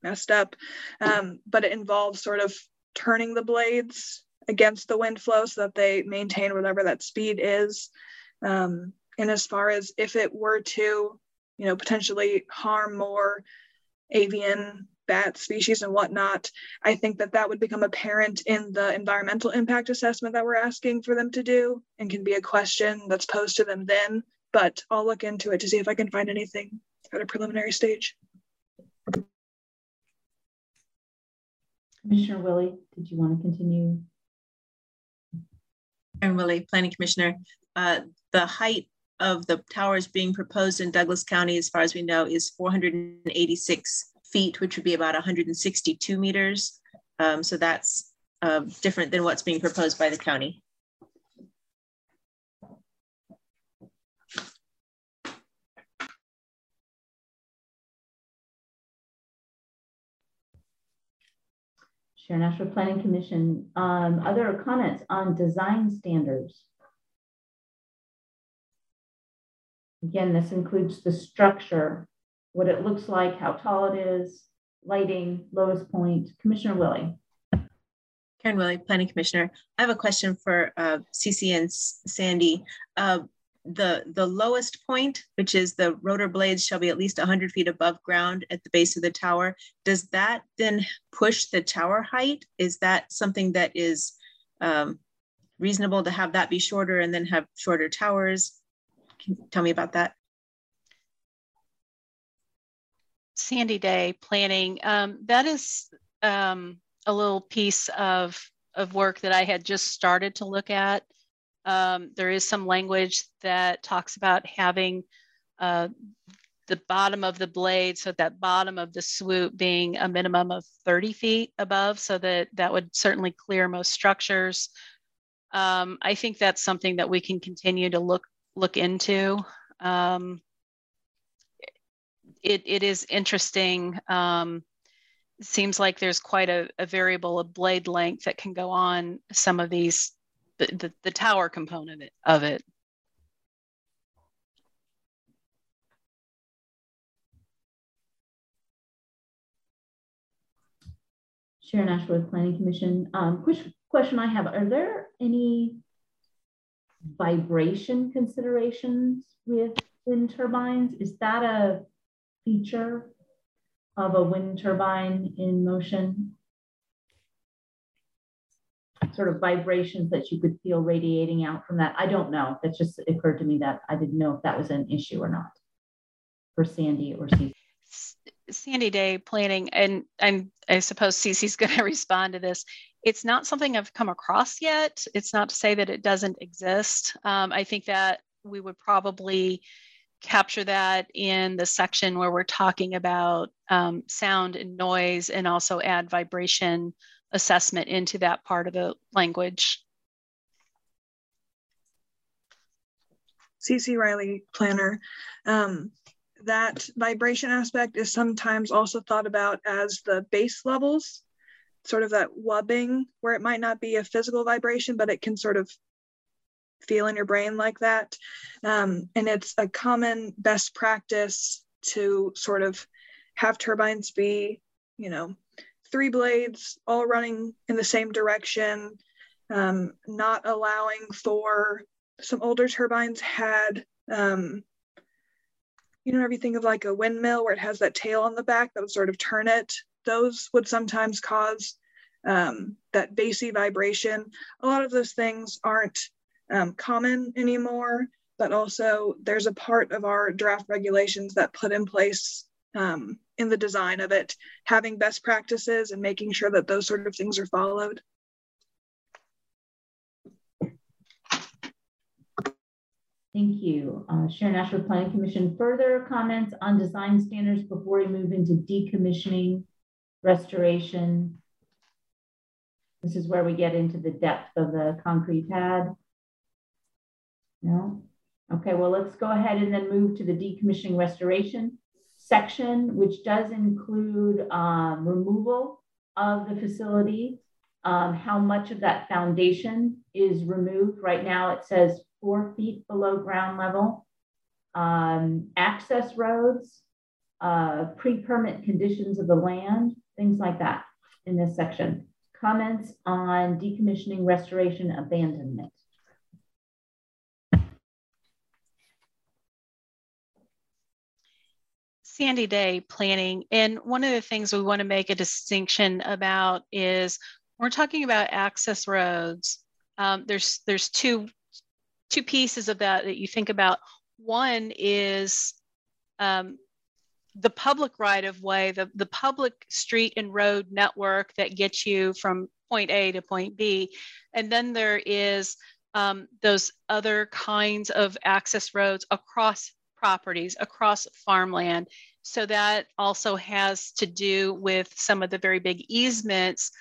messed up. Um, but it involves sort of turning the blades against the wind flow so that they maintain whatever that speed is. Um, and as far as if it were to, you know, potentially harm more avian bat species and whatnot, I think that that would become apparent in the environmental impact assessment that we're asking for them to do and can be a question that's posed to them then. But I'll look into it to see if I can find anything at a preliminary stage. Commissioner Willey, did you want to continue? Karen Willey, Planning Commissioner. Uh, the height of the towers being proposed in Douglas County, as far as we know, is 486 feet, which would be about 162 meters. Um, so that's uh, different than what's being proposed by the county. Sharon Ashworth Planning Commission, um, other comments on design standards? Again, this includes the structure, what it looks like, how tall it is, lighting, lowest point. Commissioner Willey. Karen Willey, Planning Commissioner. I have a question for uh, CC and Sandy. Uh, the, the lowest point, which is the rotor blades shall be at least 100 feet above ground at the base of the tower. Does that then push the tower height? Is that something that is um, reasonable to have that be shorter and then have shorter towers? Can you tell me about that? Sandy Day planning. Um, that is um, a little piece of, of work that I had just started to look at. Um, there is some language that talks about having uh, the bottom of the blade, so that bottom of the swoop being a minimum of 30 feet above, so that that would certainly clear most structures. Um, I think that's something that we can continue to look look into. Um, it, it is interesting. Um, seems like there's quite a, a, variable of blade length that can go on some of these, the, the, the tower component of it. Sharon Ashworth, Planning Commission. Um, question I have, are there any vibration considerations with wind turbines? Is that a feature of a wind turbine in motion? Sort of vibrations that you could feel radiating out from that. I don't know. That just occurred to me that I didn't know if that was an issue or not for Sandy or Cece. Sandy Day planning, and I'm, I suppose Cece's going to respond to this. It's not something I've come across yet. It's not to say that it doesn't exist. Um, I think that we would probably capture that in the section where we're talking about um, sound and noise and also add vibration assessment into that part of the language. CC Riley planner. Um, that vibration aspect is sometimes also thought about as the bass levels, sort of that wubbing, where it might not be a physical vibration, but it can sort of feel in your brain like that. Um, and it's a common best practice to sort of have turbines be, you know, three blades all running in the same direction, um, not allowing for some older turbines had, um, you know, everything of like a windmill where it has that tail on the back that would sort of turn it. Those would sometimes cause um, that bassy vibration. A lot of those things aren't um, common anymore, but also there's a part of our draft regulations that put in place um, in the design of it, having best practices and making sure that those sort of things are followed. Thank you. Uh, Sharon Ashworth Planning Commission, further comments on design standards before we move into decommissioning, restoration. This is where we get into the depth of the concrete pad. No? Okay, well, let's go ahead and then move to the decommissioning restoration section, which does include um, removal of the facility, um, how much of that foundation is removed. Right now it says four feet below ground level, um, access roads, uh, pre-permit conditions of the land, things like that in this section. Comments on decommissioning, restoration, abandonment. Sandy Day planning. And one of the things we want to make a distinction about is we're talking about access roads. Um, there's there's two two pieces of that that you think about. One is um, the public right of way, the, the public street and road network that gets you from point A to point B. And then there is um, those other kinds of access roads across properties across farmland. So that also has to do with some of the very big easements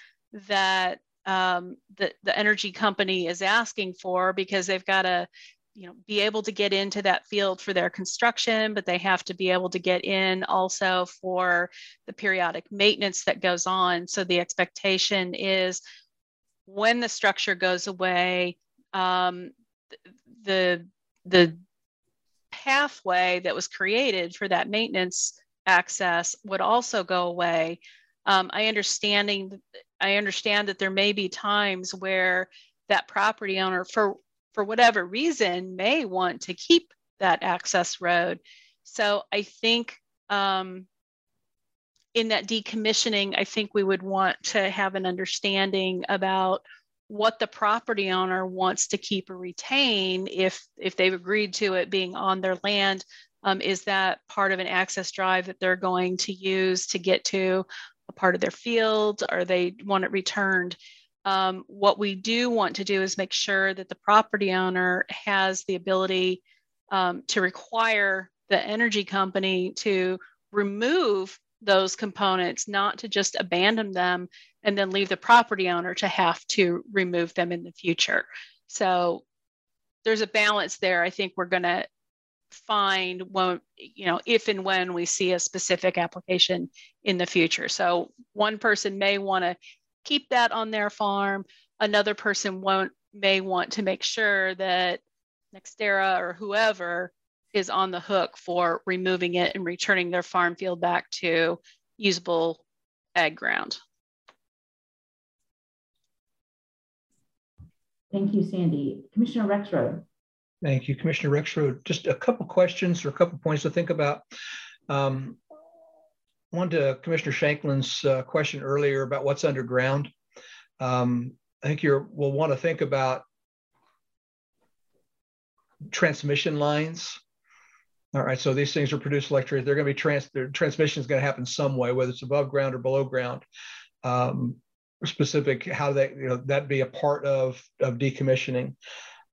that um, the, the energy company is asking for because they've got to you know, be able to get into that field for their construction, but they have to be able to get in also for the periodic maintenance that goes on. So the expectation is when the structure goes away, um, the the pathway that was created for that maintenance access would also go away. Um, I understanding I understand that there may be times where that property owner, for for whatever reason, may want to keep that access road. So I think um, in that decommissioning, I think we would want to have an understanding about what the property owner wants to keep or retain if if they've agreed to it being on their land. Um, is that part of an access drive that they're going to use to get to a part of their field? Or they want it returned um, what we do want to do is make sure that the property owner has the ability um, to require the energy company to remove those components, not to just abandon them and then leave the property owner to have to remove them in the future. So there's a balance there. I think we're going to find when, you know, if and when we see a specific application in the future. So one person may want to keep that on their farm. Another person won't may want to make sure that NextEra or whoever is on the hook for removing it and returning their farm field back to usable ag ground. Thank you, Sandy. Commissioner Rexroad. Thank you, Commissioner Rexroad. Just a couple questions or a couple points to think about. Um, one to Commissioner Shanklin's uh, question earlier about what's underground. Um, I think you will want to think about transmission lines. All right, so these things are produced electricity. They're going to be trans. Their transmission is going to happen some way, whether it's above ground or below ground. Um, specific how that you know that be a part of of decommissioning.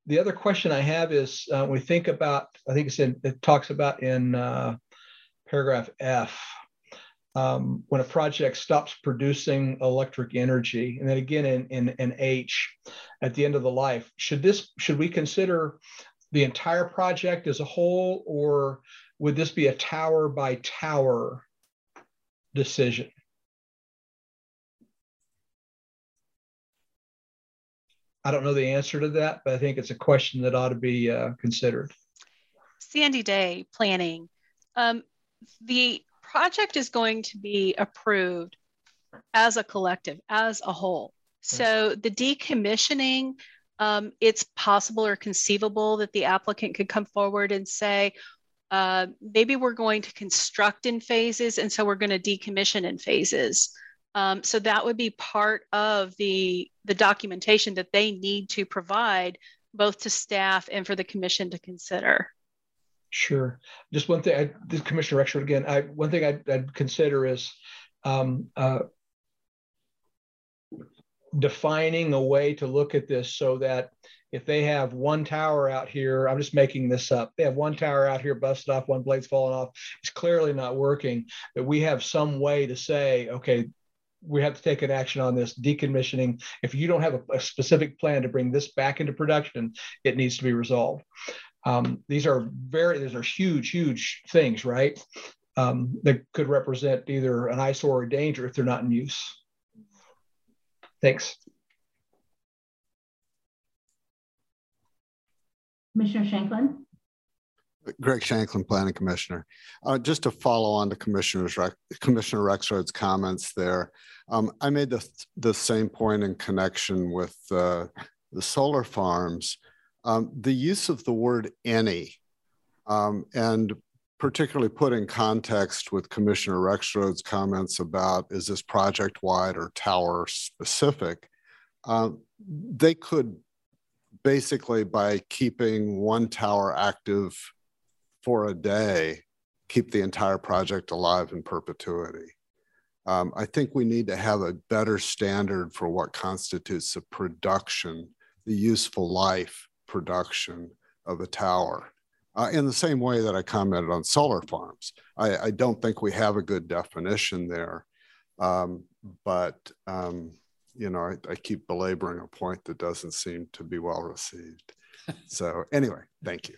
The other question I have is uh, we think about. I think it's in, it talks about in uh, paragraph F um, when a project stops producing electric energy, and then again in, in, in H at the end of the life, should this should we consider the entire project as a whole, or would this be a tower by tower decision? I don't know the answer to that, but I think it's a question that ought to be uh, considered. Sandy Day planning. Um, the project is going to be approved as a collective, as a whole. So the decommissioning, um, it's possible or conceivable that the applicant could come forward and say, uh, maybe we're going to construct in phases, and so we're going to decommission in phases. Um, so that would be part of the the documentation that they need to provide both to staff and for the commission to consider. Sure. Just one thing, I, this Commissioner Rexroad again. I one thing I'd, I'd consider is um, uh, defining a way to look at this so that if they have one tower out here, I'm just making this up. They have one tower out here busted off, one blade's falling off. It's clearly not working. But we have some way to say, okay, we have to take an action on this decommissioning. If you don't have a, a specific plan to bring this back into production, it needs to be resolved. Um, these are very, these are huge, huge things, right? Um, that could represent either an eyesore or a danger if they're not in use. Thanks. Commissioner Shanklin. Greg Shanklin, Planning Commissioner. Uh, just to follow on to Commissioner's Re Commissioner Rexroad's comments there, um, I made the, the same point in connection with uh, the solar farms um, the use of the word any, um, and particularly put in context with Commissioner Rexroad's comments about is this project wide or tower specific, uh, they could basically, by keeping one tower active for a day, keep the entire project alive in perpetuity. Um, I think we need to have a better standard for what constitutes a production, the useful life production of the tower. Uh, in the same way that I commented on solar farms, I, I don't think we have a good definition there. Um, but, um, you know, I, I, keep belaboring a point that doesn't seem to be well received. So anyway, thank you.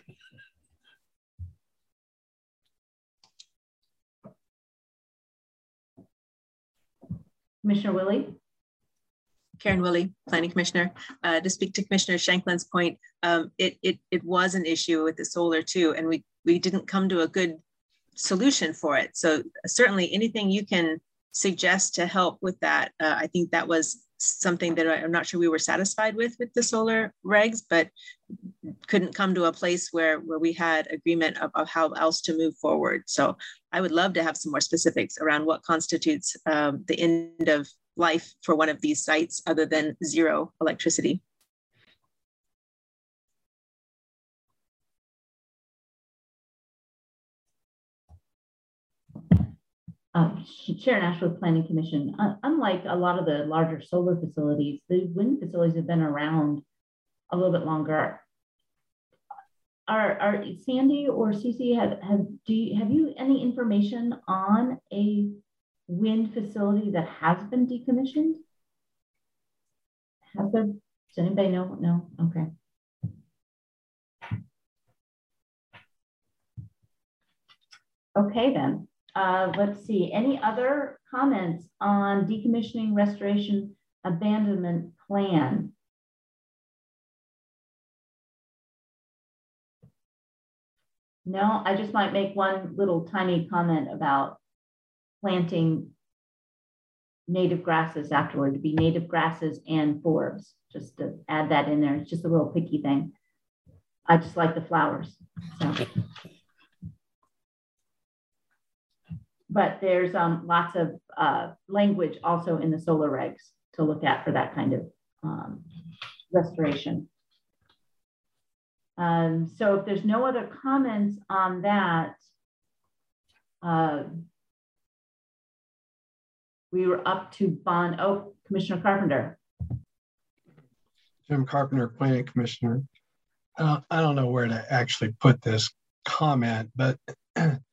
Commissioner Willey? Karen Willey, Planning Commissioner. Uh, to speak to Commissioner Shanklin's point, um, it, it, it was an issue with the solar too, and we, we didn't come to a good solution for it. So certainly anything you can suggest to help with that, uh, I think that was something that I'm not sure we were satisfied with with the solar regs, but couldn't come to a place where where we had agreement of, of how else to move forward. So I would love to have some more specifics around what constitutes um, the end of life for one of these sites other than zero electricity. Uh, Sharon Ashworth Planning Commission, uh, unlike a lot of the larger solar facilities, the wind facilities have been around a little bit longer. Are, are Sandy or Cece have have do you, have you any information on a wind facility that has been decommissioned? Have there? Does anybody know? No. Okay. Okay then. Uh, let's see. Any other comments on decommissioning, restoration, abandonment plan? No, I just might make one little tiny comment about planting native grasses afterward to be native grasses and forbs, just to add that in there. It's just a little picky thing. I just like the flowers. So. But there's um, lots of uh, language also in the solar regs to look at for that kind of um, restoration. Um, so if there's no other comments on that, uh, we were up to bond. Oh, Commissioner Carpenter. Jim Carpenter, Planning Commissioner. I don't know where to actually put this comment, but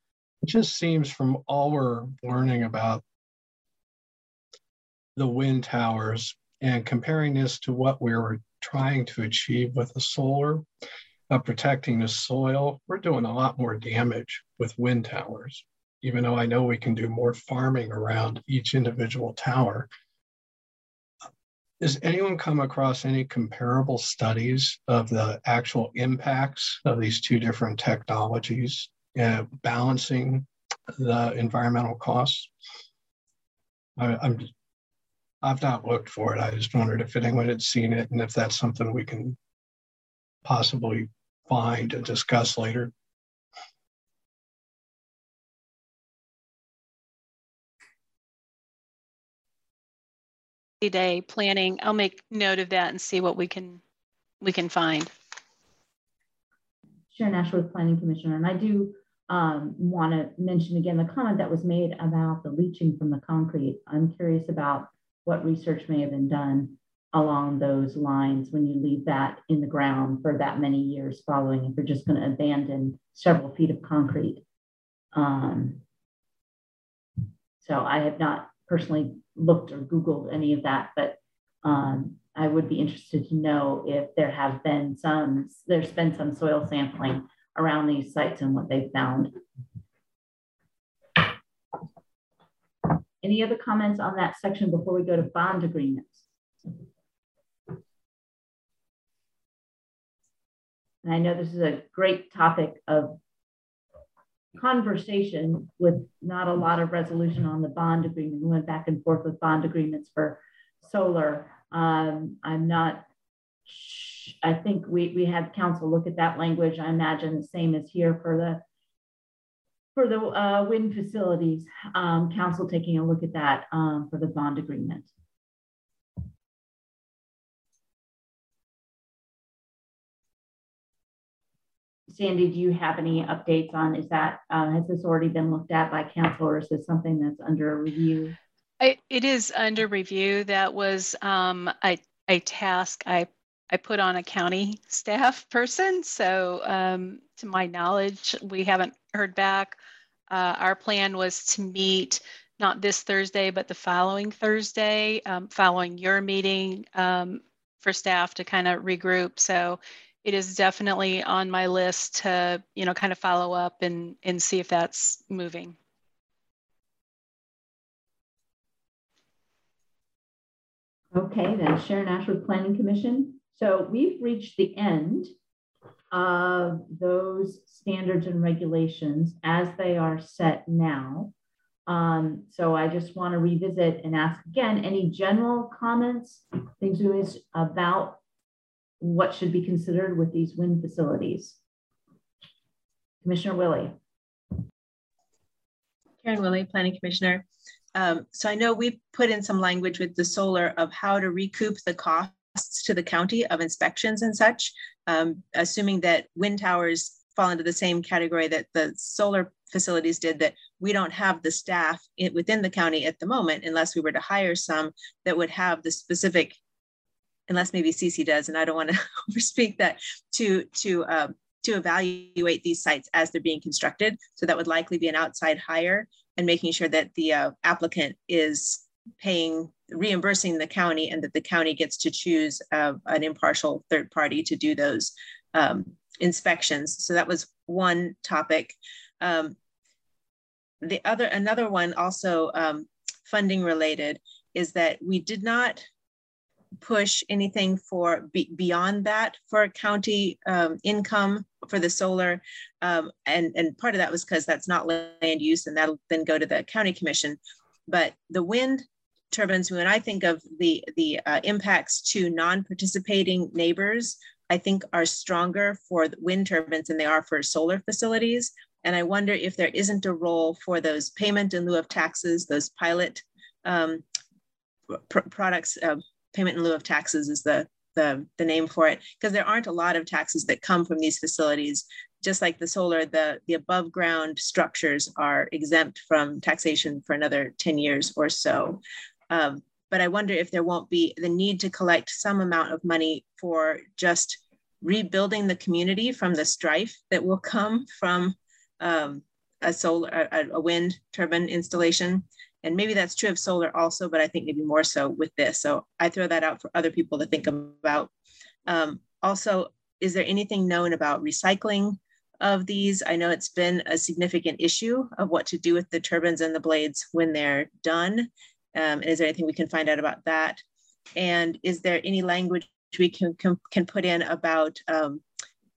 it just seems from all we're learning about the wind towers and comparing this to what we were trying to achieve with the solar, of protecting the soil, we're doing a lot more damage with wind towers even though I know we can do more farming around each individual tower. Has anyone come across any comparable studies of the actual impacts of these two different technologies uh, balancing the environmental costs? I, I'm I've not looked for it. I just wondered if anyone had seen it and if that's something we can possibly find and discuss later. day planning. I'll make note of that and see what we can we can find. Sharon Ashworth, Planning Commissioner, and I do um, want to mention again the comment that was made about the leaching from the concrete. I'm curious about what research may have been done along those lines when you leave that in the ground for that many years following, if you're just going to abandon several feet of concrete. Um, so I have not personally looked or Googled any of that, but um, I would be interested to know if there have been some, there's been some soil sampling around these sites and what they've found. Any other comments on that section before we go to bond agreements? And I know this is a great topic of conversation with not a lot of resolution on the bond agreement. We went back and forth with bond agreements for solar. Um, I'm not, I think we, we had counsel look at that language. I imagine the same as here for the for the uh, wind facilities, um, counsel taking a look at that um, for the bond agreement. Sandy, do you have any updates on, is that, uh, has this already been looked at by counsel or is this something that's under review? It is under review. That was um, a, a task I, I put on a county staff person. So um, to my knowledge, we haven't heard back. Uh, our plan was to meet not this Thursday, but the following Thursday, um, following your meeting um, for staff to kind of regroup. So it is definitely on my list to, you know, kind of follow up and, and see if that's moving. Okay, then Sharon Ashworth Planning Commission. So we've reached the end of those standards and regulations as they are set now. Um, so I just want to revisit and ask again any general comments, things about what should be considered with these wind facilities. Commissioner Willey. Karen Willey, Planning Commissioner. Um, so I know we put in some language with the solar of how to recoup the costs to the county of inspections and such, um, assuming that wind towers fall into the same category that the solar facilities did that we don't have the staff in, within the county at the moment unless we were to hire some that would have the specific unless maybe CC does and I don't want to overspeak that to to um, to evaluate these sites as they're being constructed. So that would likely be an outside hire and making sure that the uh, applicant is paying reimbursing the county and that the county gets to choose uh, an impartial third party to do those um, inspections so that was one topic um, the other, another one also um, funding related is that we did not push anything for be, beyond that for county um, income for the solar. Um, and, and part of that was because that's not land use and that'll then go to the county commission. But the wind turbines, when I think of the, the uh, impacts to non-participating neighbors, I think are stronger for wind turbines than they are for solar facilities. And I wonder if there isn't a role for those payment in lieu of taxes, those pilot um, pr products, uh, payment in lieu of taxes is the, the, the name for it, because there aren't a lot of taxes that come from these facilities. Just like the solar, the, the above ground structures are exempt from taxation for another 10 years or so. Um, but I wonder if there won't be the need to collect some amount of money for just rebuilding the community from the strife that will come from um, a solar, a, a wind turbine installation. And maybe that's true of solar also, but I think maybe more so with this. So I throw that out for other people to think about. Um, also, is there anything known about recycling of these? I know it's been a significant issue of what to do with the turbines and the blades when they're done. Um, is there anything we can find out about that? And is there any language we can, can, can put in about um,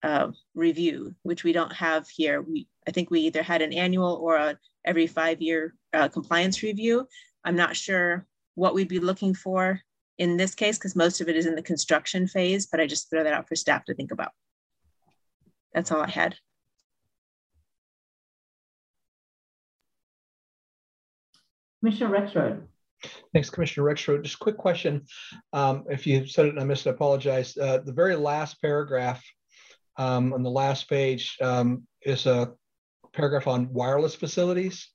uh, review, which we don't have here. We, I think we either had an annual or a every five year uh, compliance review. I'm not sure what we'd be looking for in this case because most of it is in the construction phase, but I just throw that out for staff to think about. That's all I had. Commissioner Rexroad. Thanks, Commissioner Rexroad. Just a quick question. Um, if you said it and I missed it, I apologize. Uh, the very last paragraph um, on the last page um, is a paragraph on wireless facilities.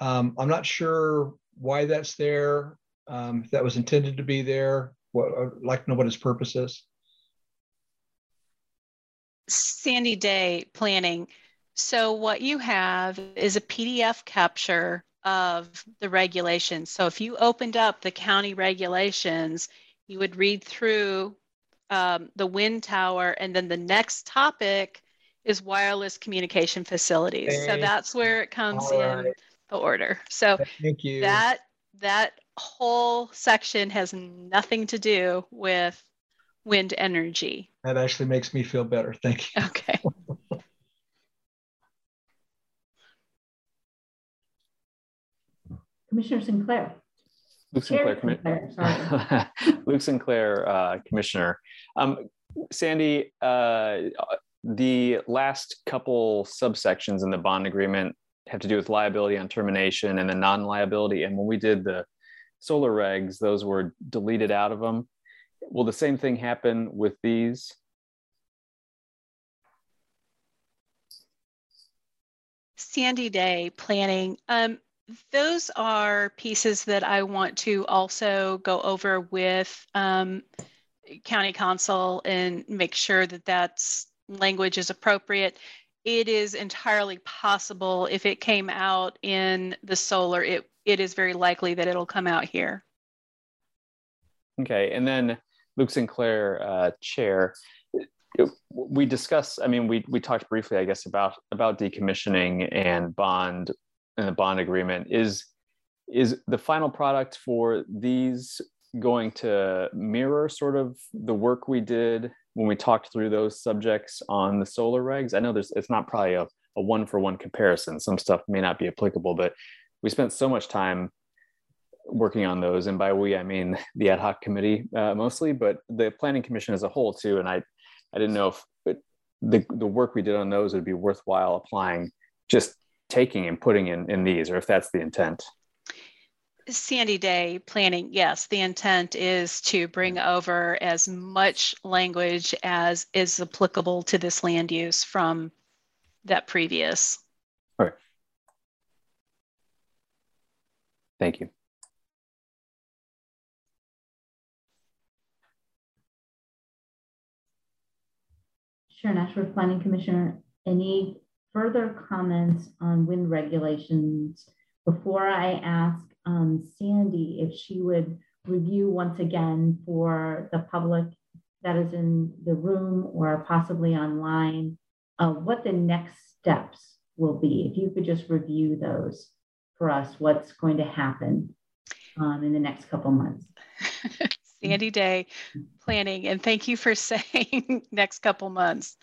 Um, I'm not sure why that's there, um, if that was intended to be there. What, I'd like to know what its purpose is. Sandy Day planning. So what you have is a PDF capture of the regulations. So if you opened up the county regulations, you would read through um, the wind tower, and then the next topic is wireless communication facilities. Thank so that's where it comes in the order. So thank you. That that whole section has nothing to do with wind energy. That actually makes me feel better. Thank you. Okay. Commissioner Sinclair. Luke Sinclair, Sinclair Luke Sinclair, uh, Commissioner. Um, Sandy, uh, the last couple subsections in the bond agreement have to do with liability on termination and the non-liability. And when we did the solar regs, those were deleted out of them. Will the same thing happen with these? Sandy Day planning. Um, those are pieces that I want to also go over with um, county counsel and make sure that that's language is appropriate. It is entirely possible if it came out in the solar, it, it is very likely that it'll come out here. Okay, and then Luke Sinclair, uh, chair, we discussed, I mean, we, we talked briefly, I guess, about, about decommissioning and bond and the bond agreement. Is, is the final product for these going to mirror sort of the work we did when we talked through those subjects on the solar regs? I know there's, it's not probably a, a one for one comparison. Some stuff may not be applicable, but we spent so much time working on those. And by we, I mean the ad hoc committee uh, mostly, but the planning commission as a whole too. And I, I didn't know if the, the work we did on those would be worthwhile applying, just taking and putting in, in these, or if that's the intent. Sandy Day planning, yes, the intent is to bring over as much language as is applicable to this land use from that previous. All right. Thank you. Sharon Ashworth, Planning Commissioner, any further comments on wind regulations before I ask um, Sandy if she would review once again for the public that is in the room or possibly online uh, what the next steps will be. If you could just review those for us, what's going to happen um, in the next couple months. Sandy Day planning, and thank you for saying next couple months.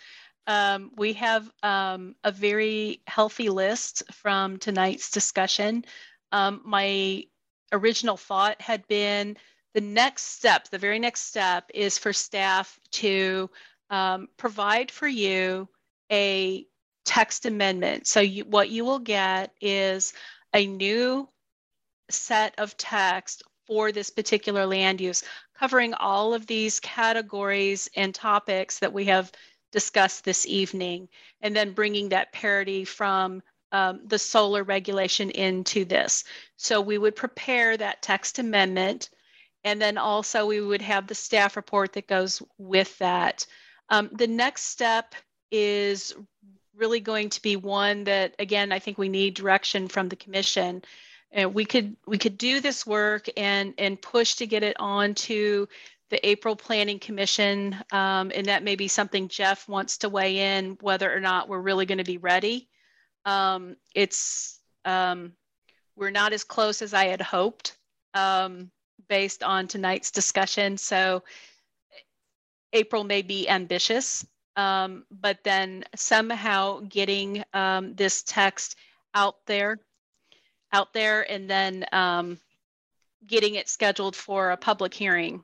Um, we have um, a very healthy list from tonight's discussion. Um, my original thought had been the next step, the very next step is for staff to um, provide for you a text amendment. So you, what you will get is a new set of text for this particular land use, covering all of these categories and topics that we have discussed this evening, and then bringing that parity from um, the solar regulation into this. So we would prepare that text amendment, and then also we would have the staff report that goes with that. Um, the next step is really going to be one that, again, I think we need direction from the commission. And we could we could do this work and and push to get it on to the April Planning Commission, um, and that may be something Jeff wants to weigh in whether or not we're really going to be ready. Um, it's um, we're not as close as I had hoped um, based on tonight's discussion. So April may be ambitious, um, but then somehow getting this text out there, out there, and then um, getting it scheduled for a public hearing.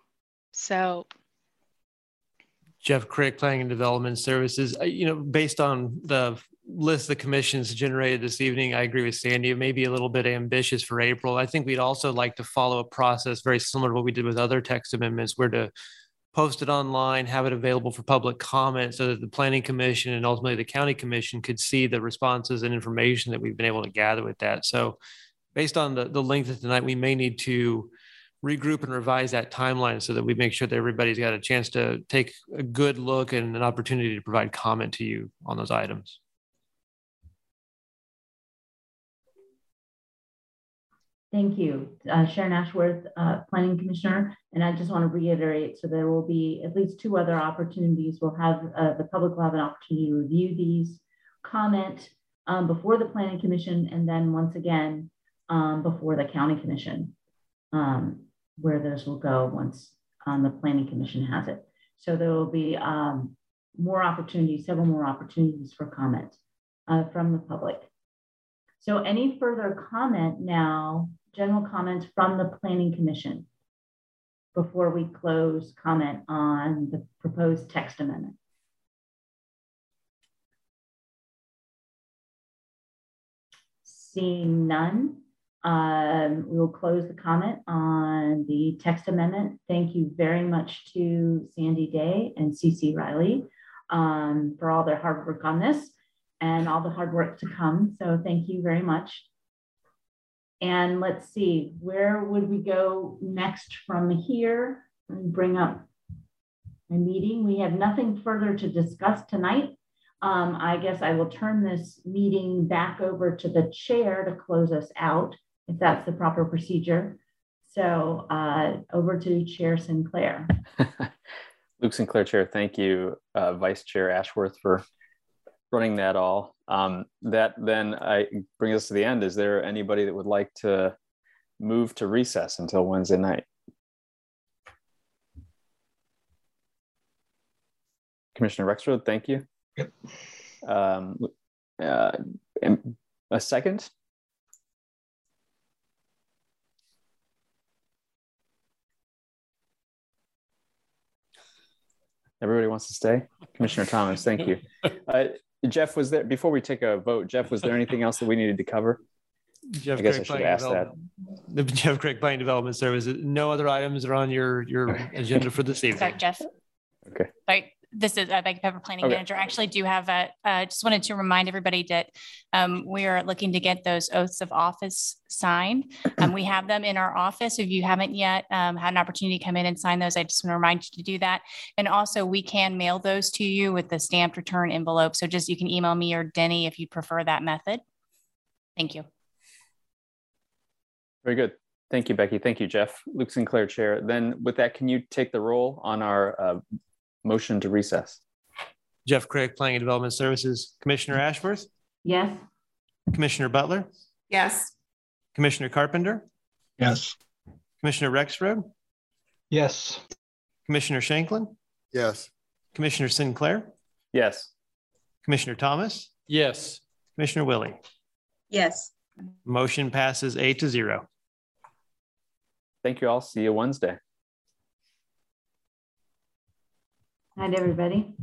So, Jeff Crick, Planning and Development Services. You know, based on the list the commissions generated this evening, I agree with Sandy. It may be a little bit ambitious for April. I think we'd also like to follow a process very similar to what we did with other text amendments, where to post it online, have it available for public comment so that the planning commission and ultimately the county commission could see the responses and information that we've been able to gather with that. So based on the, the length of tonight, we may need to regroup and revise that timeline so that we make sure that everybody's got a chance to take a good look and an opportunity to provide comment to you on those items. Thank you, uh, Sharon Ashworth, uh, Planning Commissioner. And I just want to reiterate, so there will be at least two other opportunities. We'll have, uh, the public will have an opportunity to review these, comment um, before the Planning Commission, and then once again, um, before the County Commission, um, where those will go once um, the Planning Commission has it. So there will be um, more opportunities, several more opportunities for comment uh, from the public. So any further comment now, general comments from the Planning Commission before we close comment on the proposed text amendment? Seeing none, um, we will close the comment on the text amendment. Thank you very much to Sandy Day and CC Riley um, for all their hard work on this and all the hard work to come. So thank you very much. And let's see, where would we go next from here? And bring up my meeting. We have nothing further to discuss tonight. Um, I guess I will turn this meeting back over to the chair to close us out, if that's the proper procedure. So uh, over to Chair Sinclair. Luke Sinclair Chair, thank you, uh, Vice Chair Ashworth for running that all. Um, that then I bring us to the end. Is there anybody that would like to move to recess until Wednesday night? Commissioner Rexroad, thank you. Yep. Um, uh, a second? Everybody wants to stay? Commissioner Thomas, thank you. Uh, Jeff, was there, before we take a vote, Jeff, was there anything else that we needed to cover? Jeff I guess I Crick should Planning ask that. Development- The Jeff Crick Planning Development Services. No other items are on your, your agenda for this Sorry, evening. Jeff. Okay. Sorry, this is uh, Becky Pepper, Planning Okay. Manager. I actually do have a, uh, just wanted to remind everybody that um, we are looking to get those oaths of office signed. Um, we have them in our office. If you haven't yet um, had an opportunity to come in and sign those, I just want to remind you to do that. And also, we can mail those to you with the stamped return envelope. So just you can email me or Denny if you prefer that method. Thank you. Very good. Thank you, Becky. Thank you, Jeff. Luke Sinclair, Chair. Then with that, can you take the roll on our uh, motion to recess? Jeff Craig, Planning and Development Services. Commissioner Ashworth, Yes. Commissioner Butler, Yes. Commissioner Carpenter, Yes. Commissioner Rexroad, Yes. Commissioner Shanklin, Yes. Commissioner Sinclair, Yes. Commissioner Thomas, Yes. Commissioner Willey. Yes. Motion passes eight to zero. Thank you all. See you Wednesday. Night, everybody.